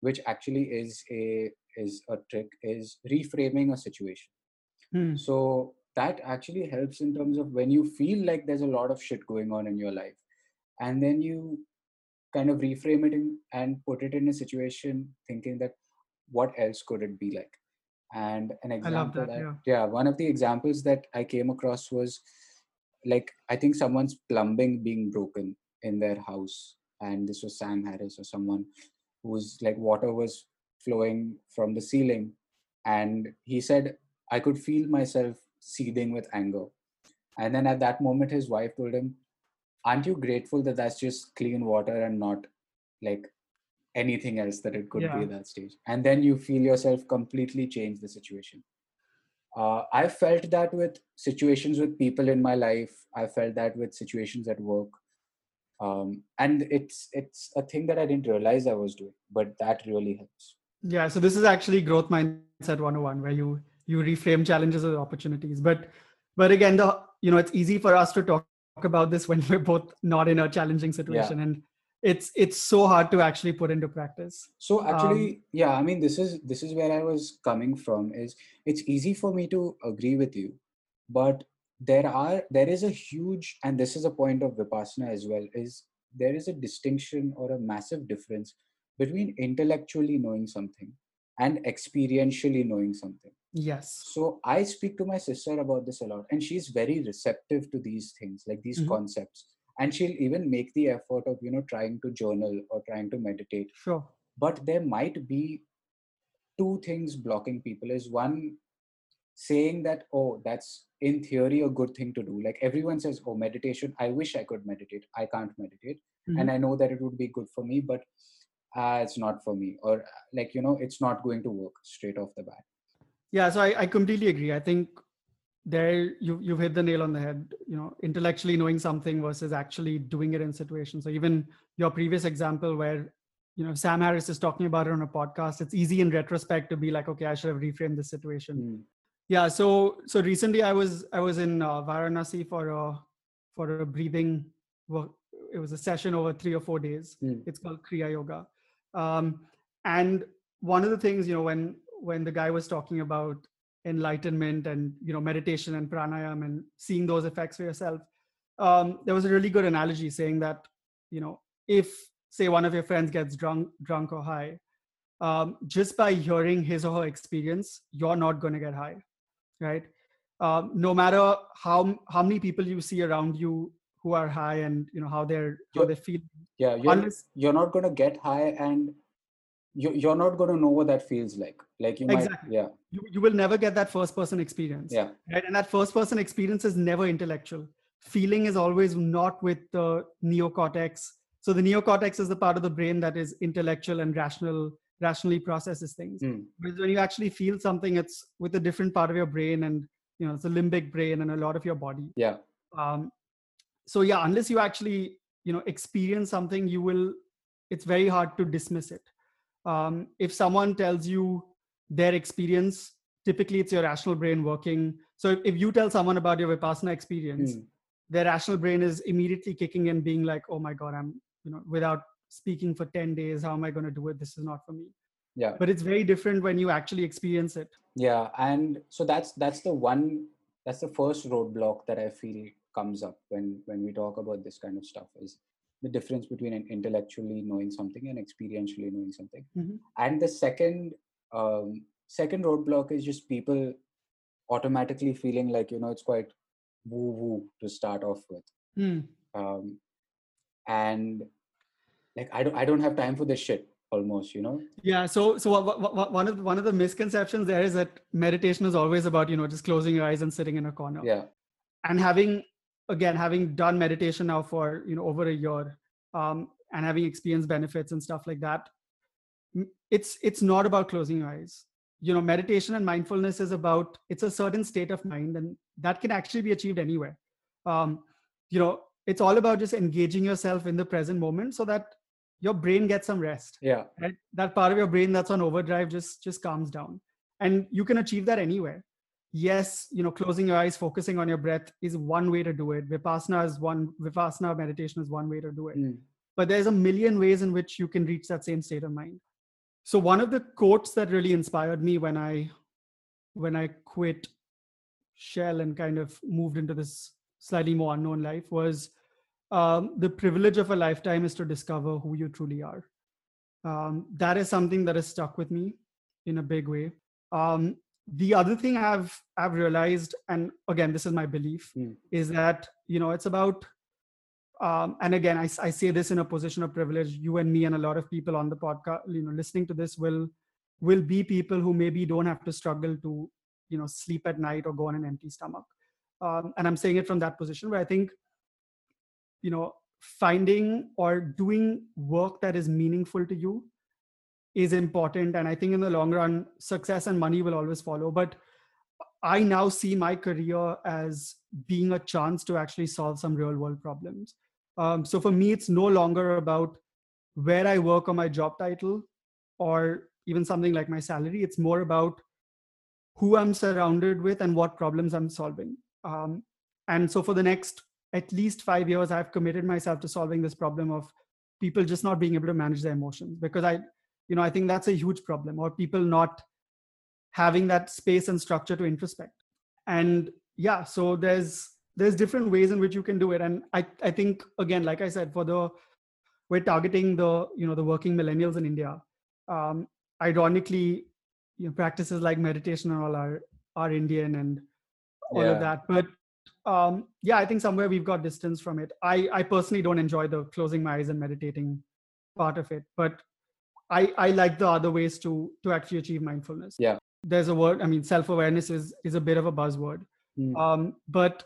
which actually is a is a trick, is reframing a situation Hmm. so that actually helps in terms of when you feel like there's a lot of shit going on in your life and then you kind of reframe it in, and put it in a situation thinking that what else could it be like and an example that, that- yeah. yeah one of the examples that i came across was like i think someone's plumbing being broken in their house and this was sam harris or someone whose like water was flowing from the ceiling. And he said i could feel myself seething with anger. And then at that moment his wife told him aren't you grateful that that's just clean water and not like anything else that it could Yeah. be at that stage? And then you feel yourself completely change the situation. Uh, i felt that with situations with people in my life. I felt that with situations at work um, and it's it's a thing that i didn't realize i was doing but that really helps Yeah, so this is actually growth mindset 101 where you you reframe challenges as opportunities. But but again, the you know, it's easy for us to talk about this when (laughs) we're both not in a challenging situation. And it's it's so hard to actually put into practice. so actually Um, yeah i mean this is this is where i was coming from is it's easy for me to agree with you but there are there is a huge and this is a point of vipassana as well is there is a distinction or a massive difference between intellectually knowing something and experientially knowing something Yes. so i speak to my sister about this a lot and she's very receptive to these things like these Mhm. concepts and she'll even make the effort of you know trying to journal or trying to meditate Sure. but there might be two things blocking people is one saying that oh that's in theory a good thing to do like everyone says oh meditation i wish i could meditate i can't meditate Mhm. and i know that it would be good for me but uh, it's not for me or like you know it's not going to work straight off the bat Yeah, so I, I completely agree. I think there you you've hit the nail on the head. You know, intellectually knowing something versus actually doing it in situations. So even your previous example where you know Sam Harris is talking about it on a podcast, it's easy in retrospect to be like, okay, I should have reframed this situation. Hmm. Yeah. So so recently I was I was in uh, Varanasi for a for a breathing. Work. It was a session over three or four days. Hmm. It's called Kriya Yoga, um, and one of the things you know when when the guy was talking about enlightenment and you know meditation and pranayam and seeing those effects for yourself, um, there was a really good analogy saying that you know if say one of your friends gets drunk drunk or high um, just by hearing his or her experience you're not going to get high right? Um, no matter how how many people you see around you who are high and you know how they're how they feel yeah you're, unless you're not going to get high and you, you're not going to know what that feels like. Like you might Exactly. yeah. You, you will never get that first person experience yeah. right? And that first person experience is never intellectual. Feeling is always not with the neocortex. So the neocortex is the part of the brain that is intellectual and rational rationally processes things. Hmm. Whereas when you actually feel something it's with a different part of your brain and you know it's a limbic brain and a lot of your body. Yeah. Um, so yeah unless you actually you know experience something you will it's very hard to dismiss it. Um, if someone tells you their experience typically it's your rational brain working. So if, if you tell someone about your vipassana experience Hmm. their rational brain is immediately kicking in being like oh my god i'm you know without speaking for 10 days how am i going to do it? This is not for me. Yeah. But it's very different when you actually experience it. Yeah and so that's that's the one that's the first roadblock that i feel comes up when when we talk about this kind of stuff is the difference between an intellectually knowing something and experientially knowing something. Mhm. and the second um second roadblock is just people automatically feeling like you know it's quite woo woo to start off with. Hmm. um and like i don't i don't have time for this shit almost you know Yeah. So, so wha- wha- one of one of the misconceptions there is that meditation is always about you know just closing your eyes and sitting in a corner. yeah And having again having done meditation now for you know over a year, um, and having experienced benefits and stuff like that, it's it's not about closing your eyes. You know, meditation and mindfulness is about it's a certain state of mind, and that can actually be achieved anywhere. Um, you know, it's all about just engaging yourself in the present moment so that your brain gets some rest yeah. right? That part of your brain that's on overdrive just just calms down. And you can achieve that anywhere. Yes you know closing your eyes focusing on your breath is one way to do it. Vipassana is one vipassana meditation is one way to do it. Mm. but there's a million ways in which you can reach that same state of mind. So one of the quotes that really inspired me when i when i quit shell and kind of moved into this slightly more unknown life was um, the privilege of a lifetime is to discover who you truly are um, that is something that has stuck with me in a big way. Um, the other thing I've I've realized, and again, this is my belief, Mm. is that you know it's about um, and again I, I say this in a position of privilege you and me and a lot of people on the podcast you know listening to this will will be people who maybe don't have to struggle to you know sleep at night or go on an empty stomach um, and i'm saying it from that position where i think you know finding or doing work that is meaningful to you is important and i think in the long run success and money will always follow. But i now see my career as being a chance to actually solve some real world problems. Um, so for me it's no longer about where i work or my job title or even something like my salary. It's more about who i'm surrounded with and what problems i'm solving. Um, and so for the next at least five years i've committed myself to solving this problem of people just not being able to manage their emotions. Because i you know i think that's a huge problem or people not having that space and structure to introspect. And yeah so there's there's different ways in which you can do it. And i i think again like i said for the we're targeting the you know the working millennials in india. Um ironically you know practices like meditation and all are are indian and all Yeah. of that. But um yeah i think somewhere we've got distance from it. I i personally don't enjoy the closing my eyes and meditating part of it but i i like the other ways to to actually achieve mindfulness. Yeah. there's a word i mean self-awareness is is a bit of a buzzword. Mm. um, but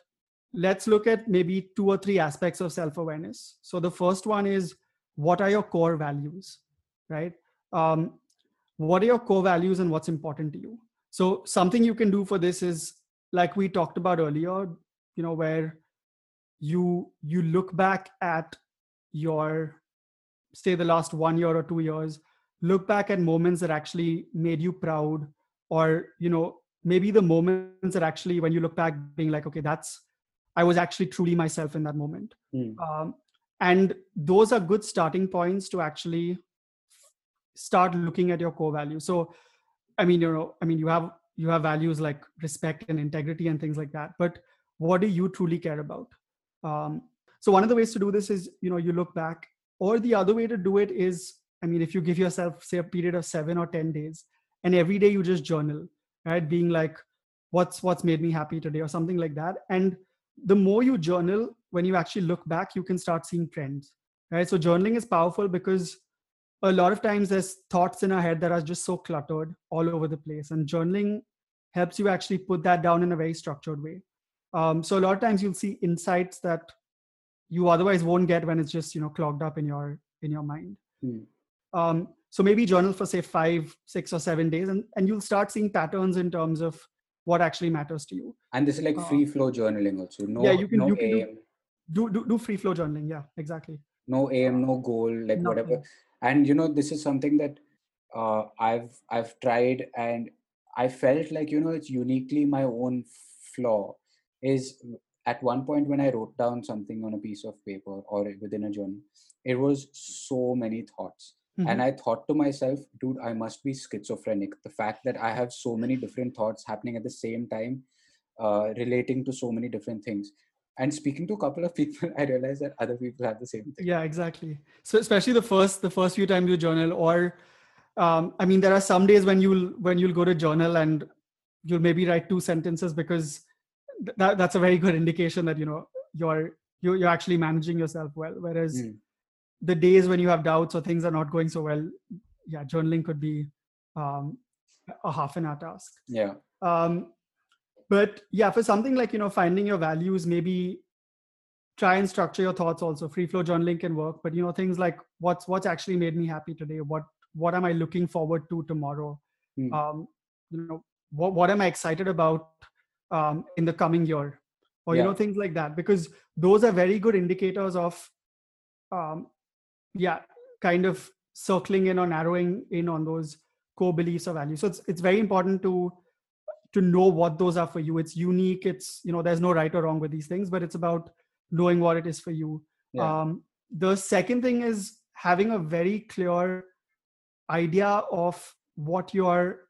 let's look at maybe two or three aspects of self-awareness. So the first one is what are your core values right? Um, what are your core values and what's important to you? So something you can do for this is like we talked about earlier you know where you you look back at your say the last one year or two years look back at moments that actually made you proud or you know maybe the moments that actually when you look back being like okay that's i was actually truly myself in that moment Mm. um, and those are good starting points to actually start looking at your core values so i mean you know i mean you have you have values like respect and integrity and things like that but what do you truly care about? Um, so one of the ways to do this is you know you look back. Or the other way to do it is i mean if you give yourself say a period of 7 or 10 days and every day you just journal right? Being like what's what's made me happy today? or something like that. And the more you journal when you actually look back you can start seeing trends right? So journaling is powerful because a lot of times there's thoughts in our head that are just so cluttered all over the place. And journaling helps you actually put that down in a very structured way um, so a lot of times you'll see insights that you otherwise won't get when it's just you know clogged up in your in your mind Mm. um, so maybe journal for say five six or seven days and, and you'll start seeing patterns in terms of what actually matters to you And this is like Uh, free flow journaling also. No, yeah, you can- no you can do- aim, do do, do free flow journaling yeah exactly no aim, no goal, like whatever. And you know, this is something that uh, I've I've tried, and I felt like you know it's uniquely my own flaw. Is at one point when I wrote down something on a piece of paper or within a journal, it was so many thoughts. Mhm. And I thought to myself, dude, I must be schizophrenic. The fact that I have so many different thoughts happening at the same time, uh, relating to so many different things. And speaking to a couple of (laughs) people, I realized that other people have the same thing. yeah exactly so especially the first the first few times you journal or um, i mean there are some days when you'll when you'll go to journal and you'll maybe write two sentences because that, that's a very good indication that you know you're you're, you're actually managing yourself well whereas Mm. the days when you have doubts or things are not going so well yeah journaling could be um, a half an hour task Yeah. um, but yeah for something like you know finding your values maybe try and structure your thoughts also free flow journaling can work but you know things like what's what's actually made me happy today what what am i looking forward to tomorrow Hmm. um, you know what, what am i excited about um, in the coming year or you know things like that because those are very good indicators of um, yeah kind of circling in or narrowing in on those core beliefs or values. So it's it's very important to to know what those are for you. It's unique. It's you know there's no right or wrong with these things but it's about knowing what it is for you. Yeah. um, the second thing is having a very clear idea of what you're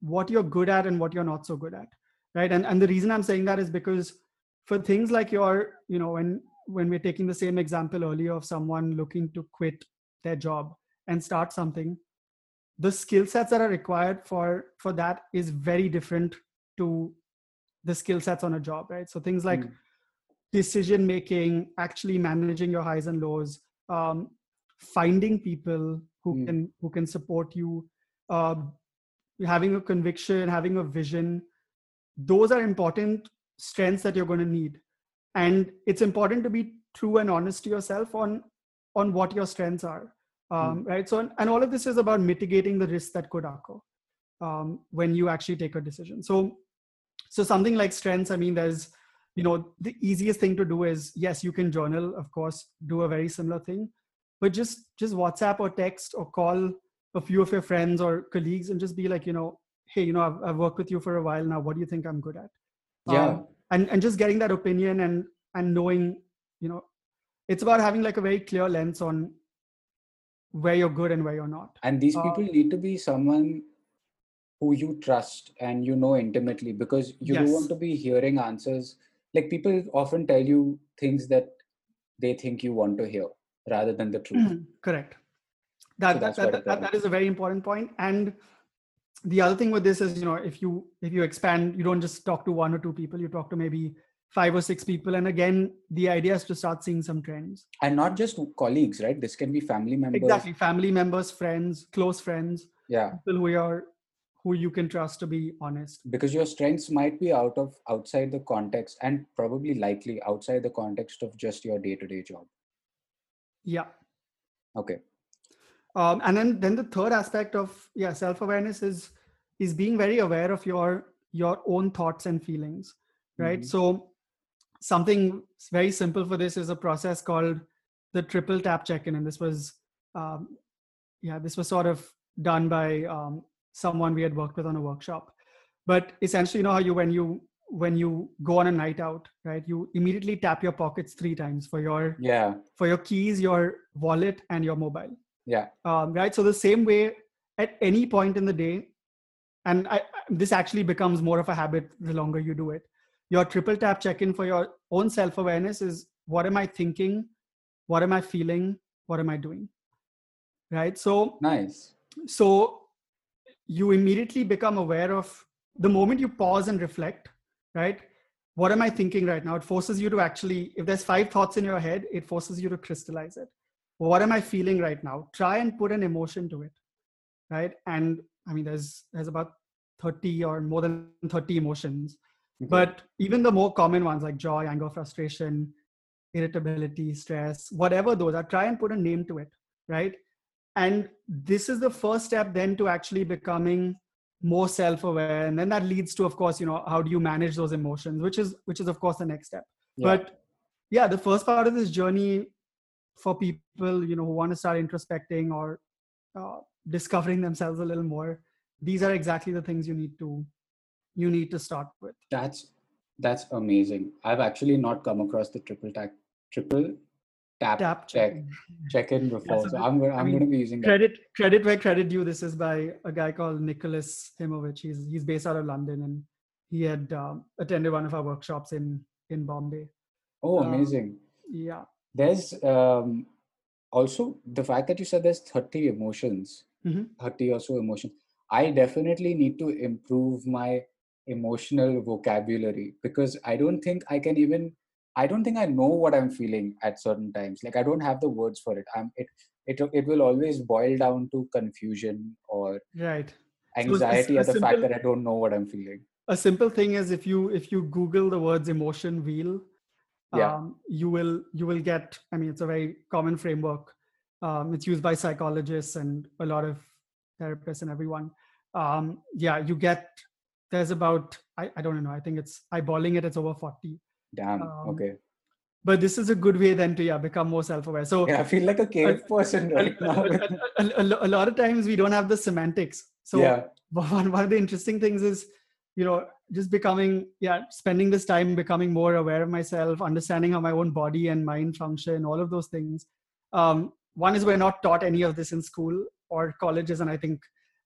what you're good at and what you're not so good at right and and the reason i'm saying that is because for things like your you know when when we're taking the same example earlier of someone looking to quit their job and start something the skill sets that are required for for that is very different to the skill sets on a job right so things like Mm. decision making actually managing your highs and lows um, finding people who Mm. can who can support you um, having a conviction having a vision those are important strengths that you're going to need. And it's important to be true and honest to yourself on on what your strengths are. Um, right? So and all of this is about mitigating the risks that could occur um, when you actually take a decision. So so something like strengths i mean there's you know the easiest thing to do is yes you can journal of course do a very similar thing but just just whatsapp or text or call a few of your friends or colleagues and just be like you know hey you know i've, I've worked with you for a while now. What do you think i'm good at? Yeah. Um, and and just getting that opinion and and knowing you know it's about having like a very clear lens on where you're good and where you're not. And these uh, people need to be someone who you trust and you know intimately because you don't want to be hearing answers. Like people often tell you things that they think you want to hear rather than the truth. Correct. That, that, that's that, that, that important. is a very important point. And the other thing with this is you know if you if you expand you don't just talk to one or two people you talk to maybe five or six people. And again the idea is to start seeing some trends. And not just colleagues right? This can be family members. Exactly. Family members friends close friends. Yeah. People who are who you can trust to be honest. Because your strengths might be out of outside the context and probably likely outside the context of just your day-to-day job. Yeah. Okay um, and then then the third aspect of yeah self-awareness is is being very aware of your your own thoughts and feelings right? Mhm. so something very simple for this is a process called the triple tap check-in and this was um, yeah this was sort of done by um, someone we had worked with on a workshop. But essentially you know how you when you when you go on a night out right you immediately tap your pockets three times for your yeah. for your keys your wallet and your mobile yeah. Um, right so the same way at any point in the day and I, this actually becomes more of a habit the longer you do it. Your triple tap check-in for your own self-awareness is what am i thinking? What am i feeling? What am i doing? Right so nice. so you immediately become aware of the moment you pause and reflect right what am i thinking right now? It forces you to actually if there's five thoughts in your head it forces you to crystallize it what am i feeling right now? Try and put an emotion to it right? And i mean there's there's about 30 or more than 30 emotions. Okay. but even the more common ones like joy anger frustration irritability stress whatever those are try and put a name to it right? And this is the first step then to actually becoming more self-aware. And then that leads to of course you know how do you manage those emotions which is which is of course the next step. Yeah. but yeah the first part of this journey for people you know who want to start introspecting or uh, discovering themselves a little more these are exactly the things you need to you need to start with That's that's amazing. I've actually not come across the triple tap triple tap, tap check check in before. so I'm gonna I I'm mean, gonna be using that. credit credit where credit due this is by a guy called nicholas himovich he's he's based out of london and he had um, attended one of our workshops in in bombay Oh, um, amazing. yeah There's um also the fact that you said there's 30 emotions, Mhm. 30 or so emotions. I definitely need to improve my emotional vocabulary because I don't think I can even I don't think I know what I'm feeling at certain times. Like I don't have the words for it. I'm it it it will always boil down to confusion or right anxiety a at the fact that I don't know what I'm feeling. a simple thing is if you if you google the words emotion wheel Yeah. um, you will you will get i mean it's a very common framework um, it's used by psychologists and a lot of therapists and everyone um, yeah you get there's about I, I don't know i think it's eyeballing it it's over 40 Damn. Um, okay. but this is a good way then to yeah become more self-aware so Yeah, I feel like a cave person a, right now. a- a- a- a lot of times we don't have the semantics so yeah. (laughs) one, one of the interesting things is you know just becoming yeah spending this time becoming more aware of myself understanding how my own body and mind function all of those things um, one is we're not taught any of this in school or colleges and i think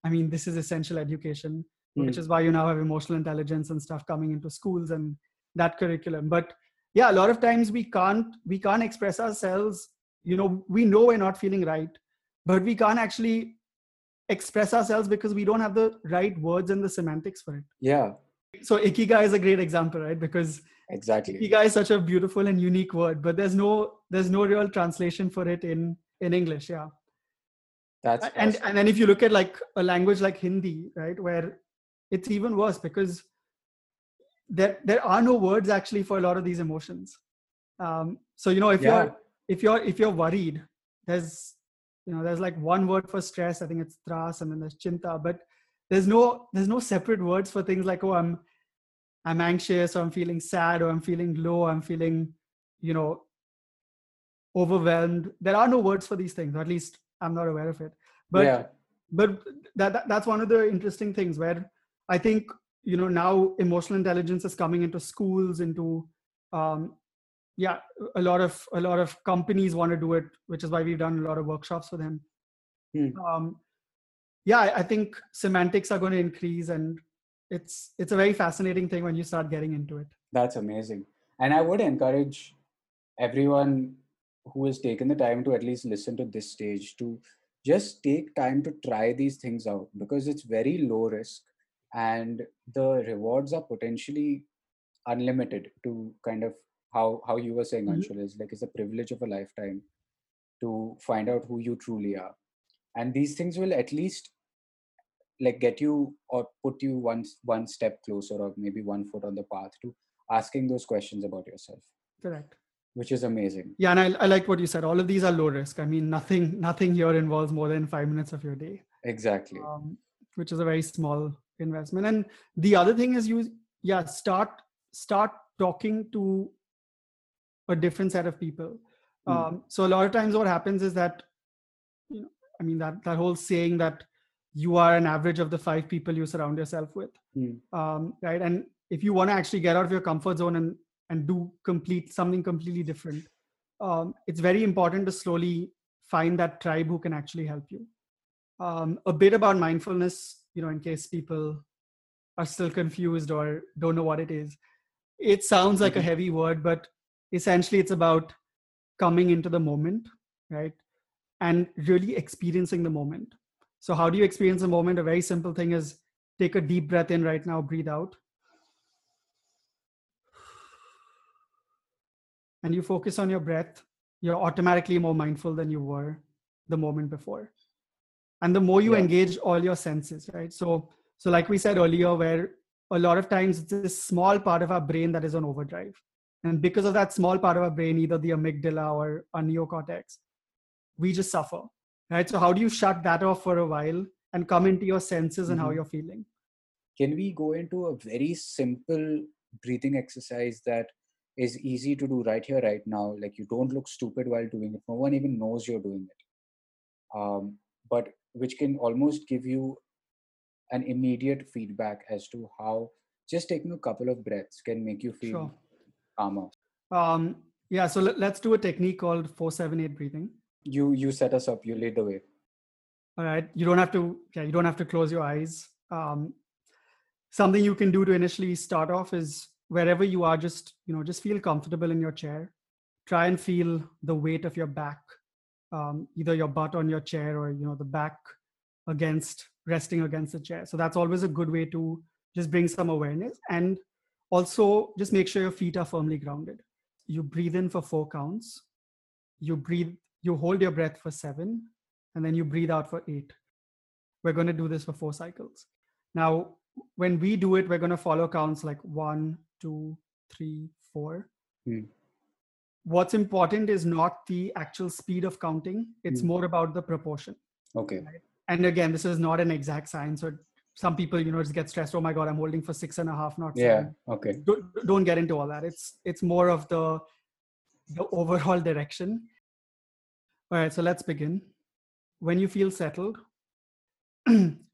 i mean this is essential education which Mm. is why you now have emotional intelligence and stuff coming into schools and that curriculum but yeah a lot of times we can't we can't express ourselves you know we know we're not feeling right but we can't actually express ourselves because we don't have the right words and the semantics for it. Yeah. So ikigai is a great example, right? Because exactly ikigai is such a beautiful and unique word, but there's no there's no real translation for it in in English. Yeah. That's and awesome. and then if you look at like a language like Hindi, right, where it's even worse because there there are no words actually for a lot of these emotions. Um, so you know if Yeah. you're if you're if you're worried, there's you know there's like one word for stress. I think it's tras, and then there's chinta, but there's no there's no separate words for things like oh I'm I'm anxious or I'm feeling sad or I'm feeling low, I'm feeling you know overwhelmed. There are no words for these things, or at least I'm not aware of it. But yeah. but that, that that's one of the interesting things where I think you know now emotional intelligence is coming into schools, into um, yeah, a lot of a lot of companies want to do it, which is why we've done a lot of workshops for them. Hmm. Um, yeah, I, think semantics are going to increase, and it's it's a very fascinating thing when you start getting into it. That's amazing. And I would encourage everyone who has taken the time to at least listen to this stage to just take time to try these things out because it's very low risk and the rewards are potentially unlimited to kind of how how you were saying Mhm. Anshul is like it's a privilege of a lifetime to find out who you truly are and these things will at least like get you or put you one one step closer or maybe one foot on the path to asking those questions about yourself Correct. which is amazing Yeah, and I, I like what you said. All of these are low risk. I mean, nothing nothing here involves more than five minutes of your day. exactly um, which is a very small investment and the other thing is you yeah start start talking to a different set of people Hmm. um, so a lot of times what happens is that you know i mean that that whole saying that you are an average of the five people you surround yourself with. Hmm. um, right? And if you want to actually get out of your comfort zone and and do complete something completely different um, it's very important to slowly find that tribe who can actually help you. Um, a bit about mindfulness you know in case people are still confused or don't know what it is. It sounds like a Mhm. heavy word but essentially it's about coming into the moment right? And really experiencing the moment so how do you experience the moment? A very simple thing is take a deep breath in right now breathe out. And you focus on your breath. You're automatically more mindful than you were the moment before. And the more you Yeah. engage all your senses right? So so like we said earlier where a lot of times it's this small part of our brain that is on overdrive. And because of that small part of our brain either the amygdala or our neocortex we just suffer right? So how do you shut that off for a while and come into your senses and how Mhm. you're feeling? Can we go into a very simple breathing exercise that is easy to do right here right now? Like you don't look stupid while doing it. No one even knows you're doing it. Um, but which can almost give you an immediate feedback as to how just taking a couple of breaths can make you feel sure. calmer. Um yeah so let, let's do a technique called 478 breathing you you set us up you lead the way. All right you don't have to yeah you don't have to close your eyes. Um, something you can do to initially start off is wherever you are just you know just feel comfortable in your chair. Try and feel the weight of your back um, either your butt on your chair or you know the back against resting against the chair. So that's always a good way to just bring some awareness and also just make sure your feet are firmly grounded. You breathe in for four counts. You breathe you hold your breath for seven and then you breathe out for eight. We're going to do this for four cycles. Now when we do it we're going to follow counts like one two three four. Hmm. what's important is not the actual speed of counting. It's Hmm. more about the proportion. Okay. And again this is not an exact science so some people you know just get stressed oh my god i'm holding for six and a half not yeah seven. okay. Don't, don't get into all that. It's it's more of the the overall direction all right so let's begin. When you feel settled (clears throat)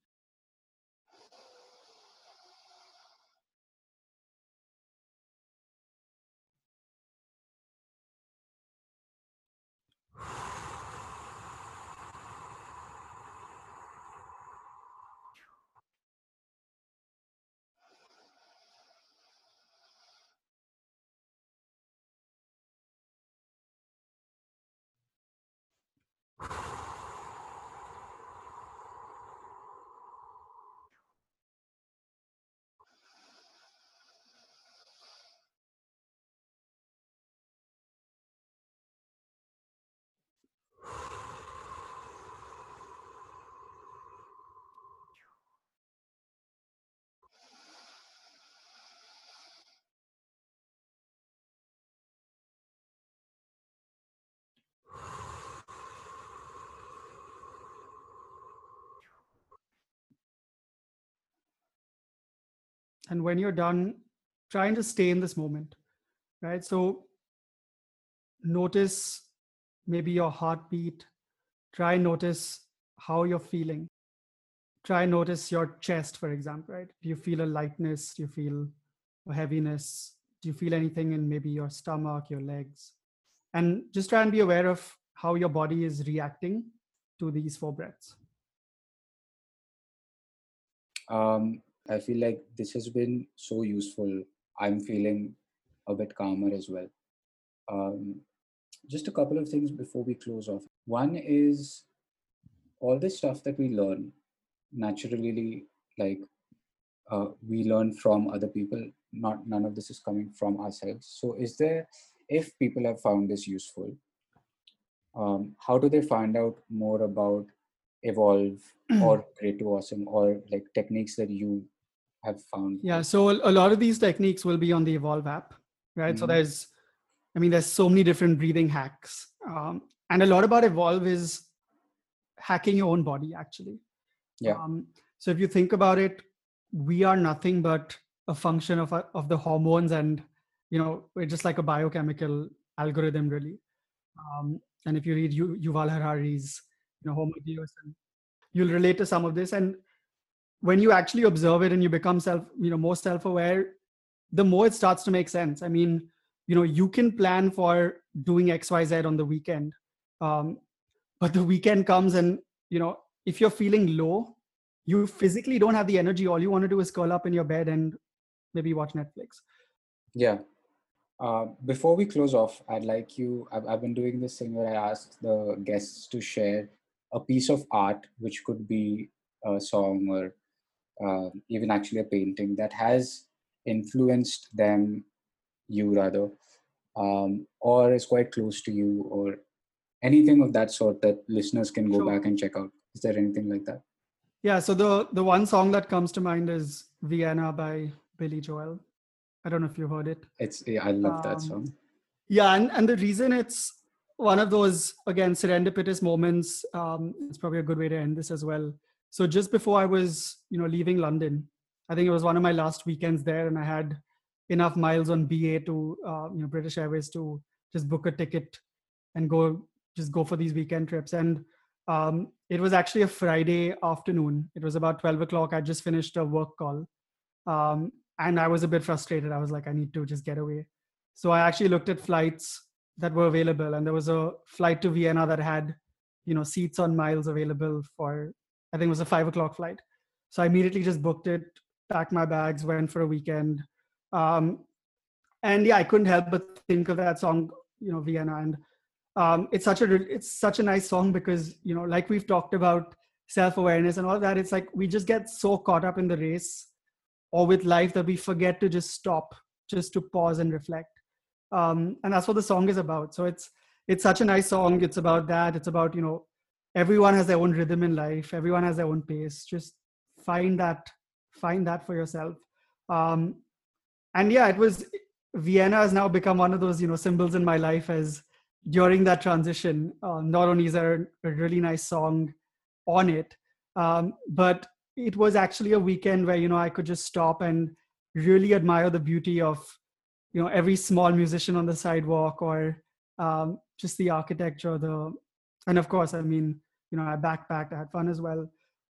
and when you're done, trying to stay in this moment, right? So notice maybe your heartbeat. Try notice how you're feeling. Try notice your chest, for example, right? Do you feel a lightness? Do you feel a heaviness? Do you feel anything in maybe your stomach, your legs? And just try and be aware of how your body is reacting to these four breaths. Um, I feel like this has been so useful. I'm feeling a bit calmer as well. Um, just a couple of things before we close off. One is all this stuff that we learn naturally, like uh, we learn from other people. Not none of this is coming from ourselves. So, is there, if people have found this useful, um, how do they find out more about Evolve (clears throat) or Great to Awesome or like techniques that you have found? Yeah, so a lot of these techniques will be on the Evolve app, right? Mm-hmm. So there's, I mean, there's so many different breathing hacks, um, and a lot about Evolve is hacking your own body actually. Yeah. Um, so if you think about it, we are nothing but a function of of the hormones, and you know, we're just like a biochemical algorithm, really. Um, and if you read Yuval Harari's, you know, Homo Deus, and you'll relate to some of this. And when you actually observe it and you become self you know more self-aware the more it starts to make sense. I mean you know you can plan for doing xyz on the weekend um, but the weekend comes and you know if you're feeling low you physically don't have the energy. All you want to do is curl up in your bed and maybe watch netflix. Yeah. Uh, before we close off i'd like you I've, I've been doing this thing where i ask the guests to share a piece of art which could be a song or uh, even actually a painting that has influenced them, you rather, um, or is quite close to you, or anything of that sort that listeners can go sure. back and check out. Is there anything like that? Yeah. So the the one song that comes to mind is Vienna by Billy Joel. I don't know if you've heard it. It's yeah, I love um, that song. Yeah, and and the reason it's one of those again serendipitous moments. Um, it's probably a good way to end this as well so just before i was you know leaving london i think it was one of my last weekends there and i had enough miles on ba to uh, you know british airways to just book a ticket and go just go for these weekend trips. And um, it was actually a friday afternoon. It was about 12 o'clock. I just finished a work call um, and i was a bit frustrated. I was like i need to just get away. So i actually looked at flights that were available and there was a flight to vienna that had you know seats on miles available for I think it was a five o'clock flight. So I immediately just booked it, packed my bags, went for a weekend. Um, and yeah, I couldn't help but think of that song, you know, Vienna. And um, it's such a it's such a nice song because you know, like we've talked about self awareness and all that. It's like we just get so caught up in the race or with life that we forget to just stop, just to pause and reflect. Um, and that's what the song is about. So it's it's such a nice song. It's about that. It's about you know everyone has their own rhythm in life. Everyone has their own pace. Just find that find that for yourself. Um, and yeah it was vienna has now become one of those you know symbols in my life as during that transition uh, not only is there a really nice song on it um, but it was actually a weekend where you know i could just stop and really admire the beauty of you know every small musician on the sidewalk or um, just the architecture the and of course i mean you know i backpacked i had fun as well.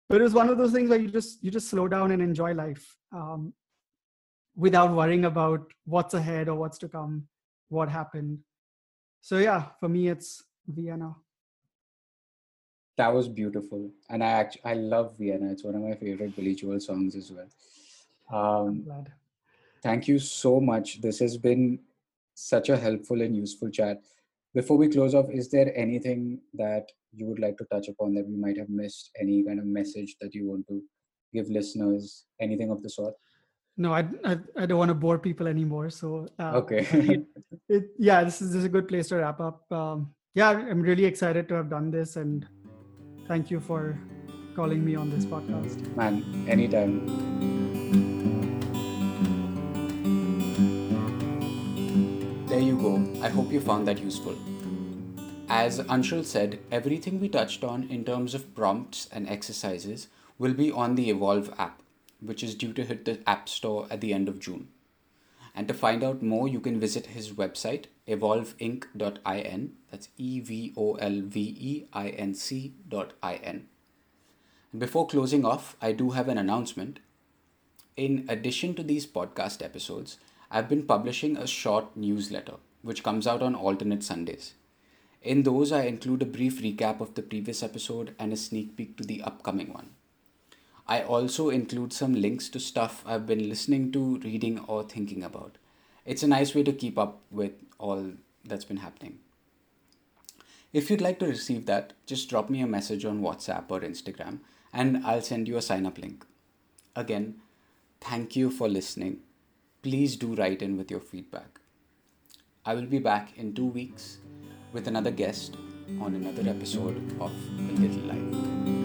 But it was one of those things where you just you just slow down and enjoy life um, without worrying about what's ahead or what's to come what happened. So yeah for me it's vienna. That was beautiful. And i actually i love vienna. It's one of my favorite billy joel songs as well. Um, glad. thank you so much. This has been such a helpful and useful chat. Before we close off is there anything that you would like to touch upon that we might have missed? Any kind of message that you want to give listeners? Anything of the sort? No, I, I, I don't want to bore people anymore. So uh, okay, it, it, yeah, this is, this is a good place to wrap up. Um, yeah, I'm really excited to have done this, and thank you for calling me on this podcast. Man, anytime. There you go. I hope you found that useful. As Anshul said, everything we touched on in terms of prompts and exercises will be on the Evolve app. which is due to hit the App Store at the end of June. And to find out more, you can visit his website, evolveinc.in. That's E V O L V E I N C.in. Before closing off, I do have an announcement. In addition to these podcast episodes, I've been publishing a short newsletter which comes out on alternate Sundays. In those, I include a brief recap of the previous episode and a sneak peek to the upcoming one. I also include some links to stuff I've been listening to, reading, or thinking about. It's a nice way to keep up with all that's been happening. If you'd like to receive that, just drop me a message on WhatsApp or Instagram and I'll send you a sign up link. Again, thank you for listening. Please do write in with your feedback. I will be back in two weeks with another guest on another episode of A Little Life.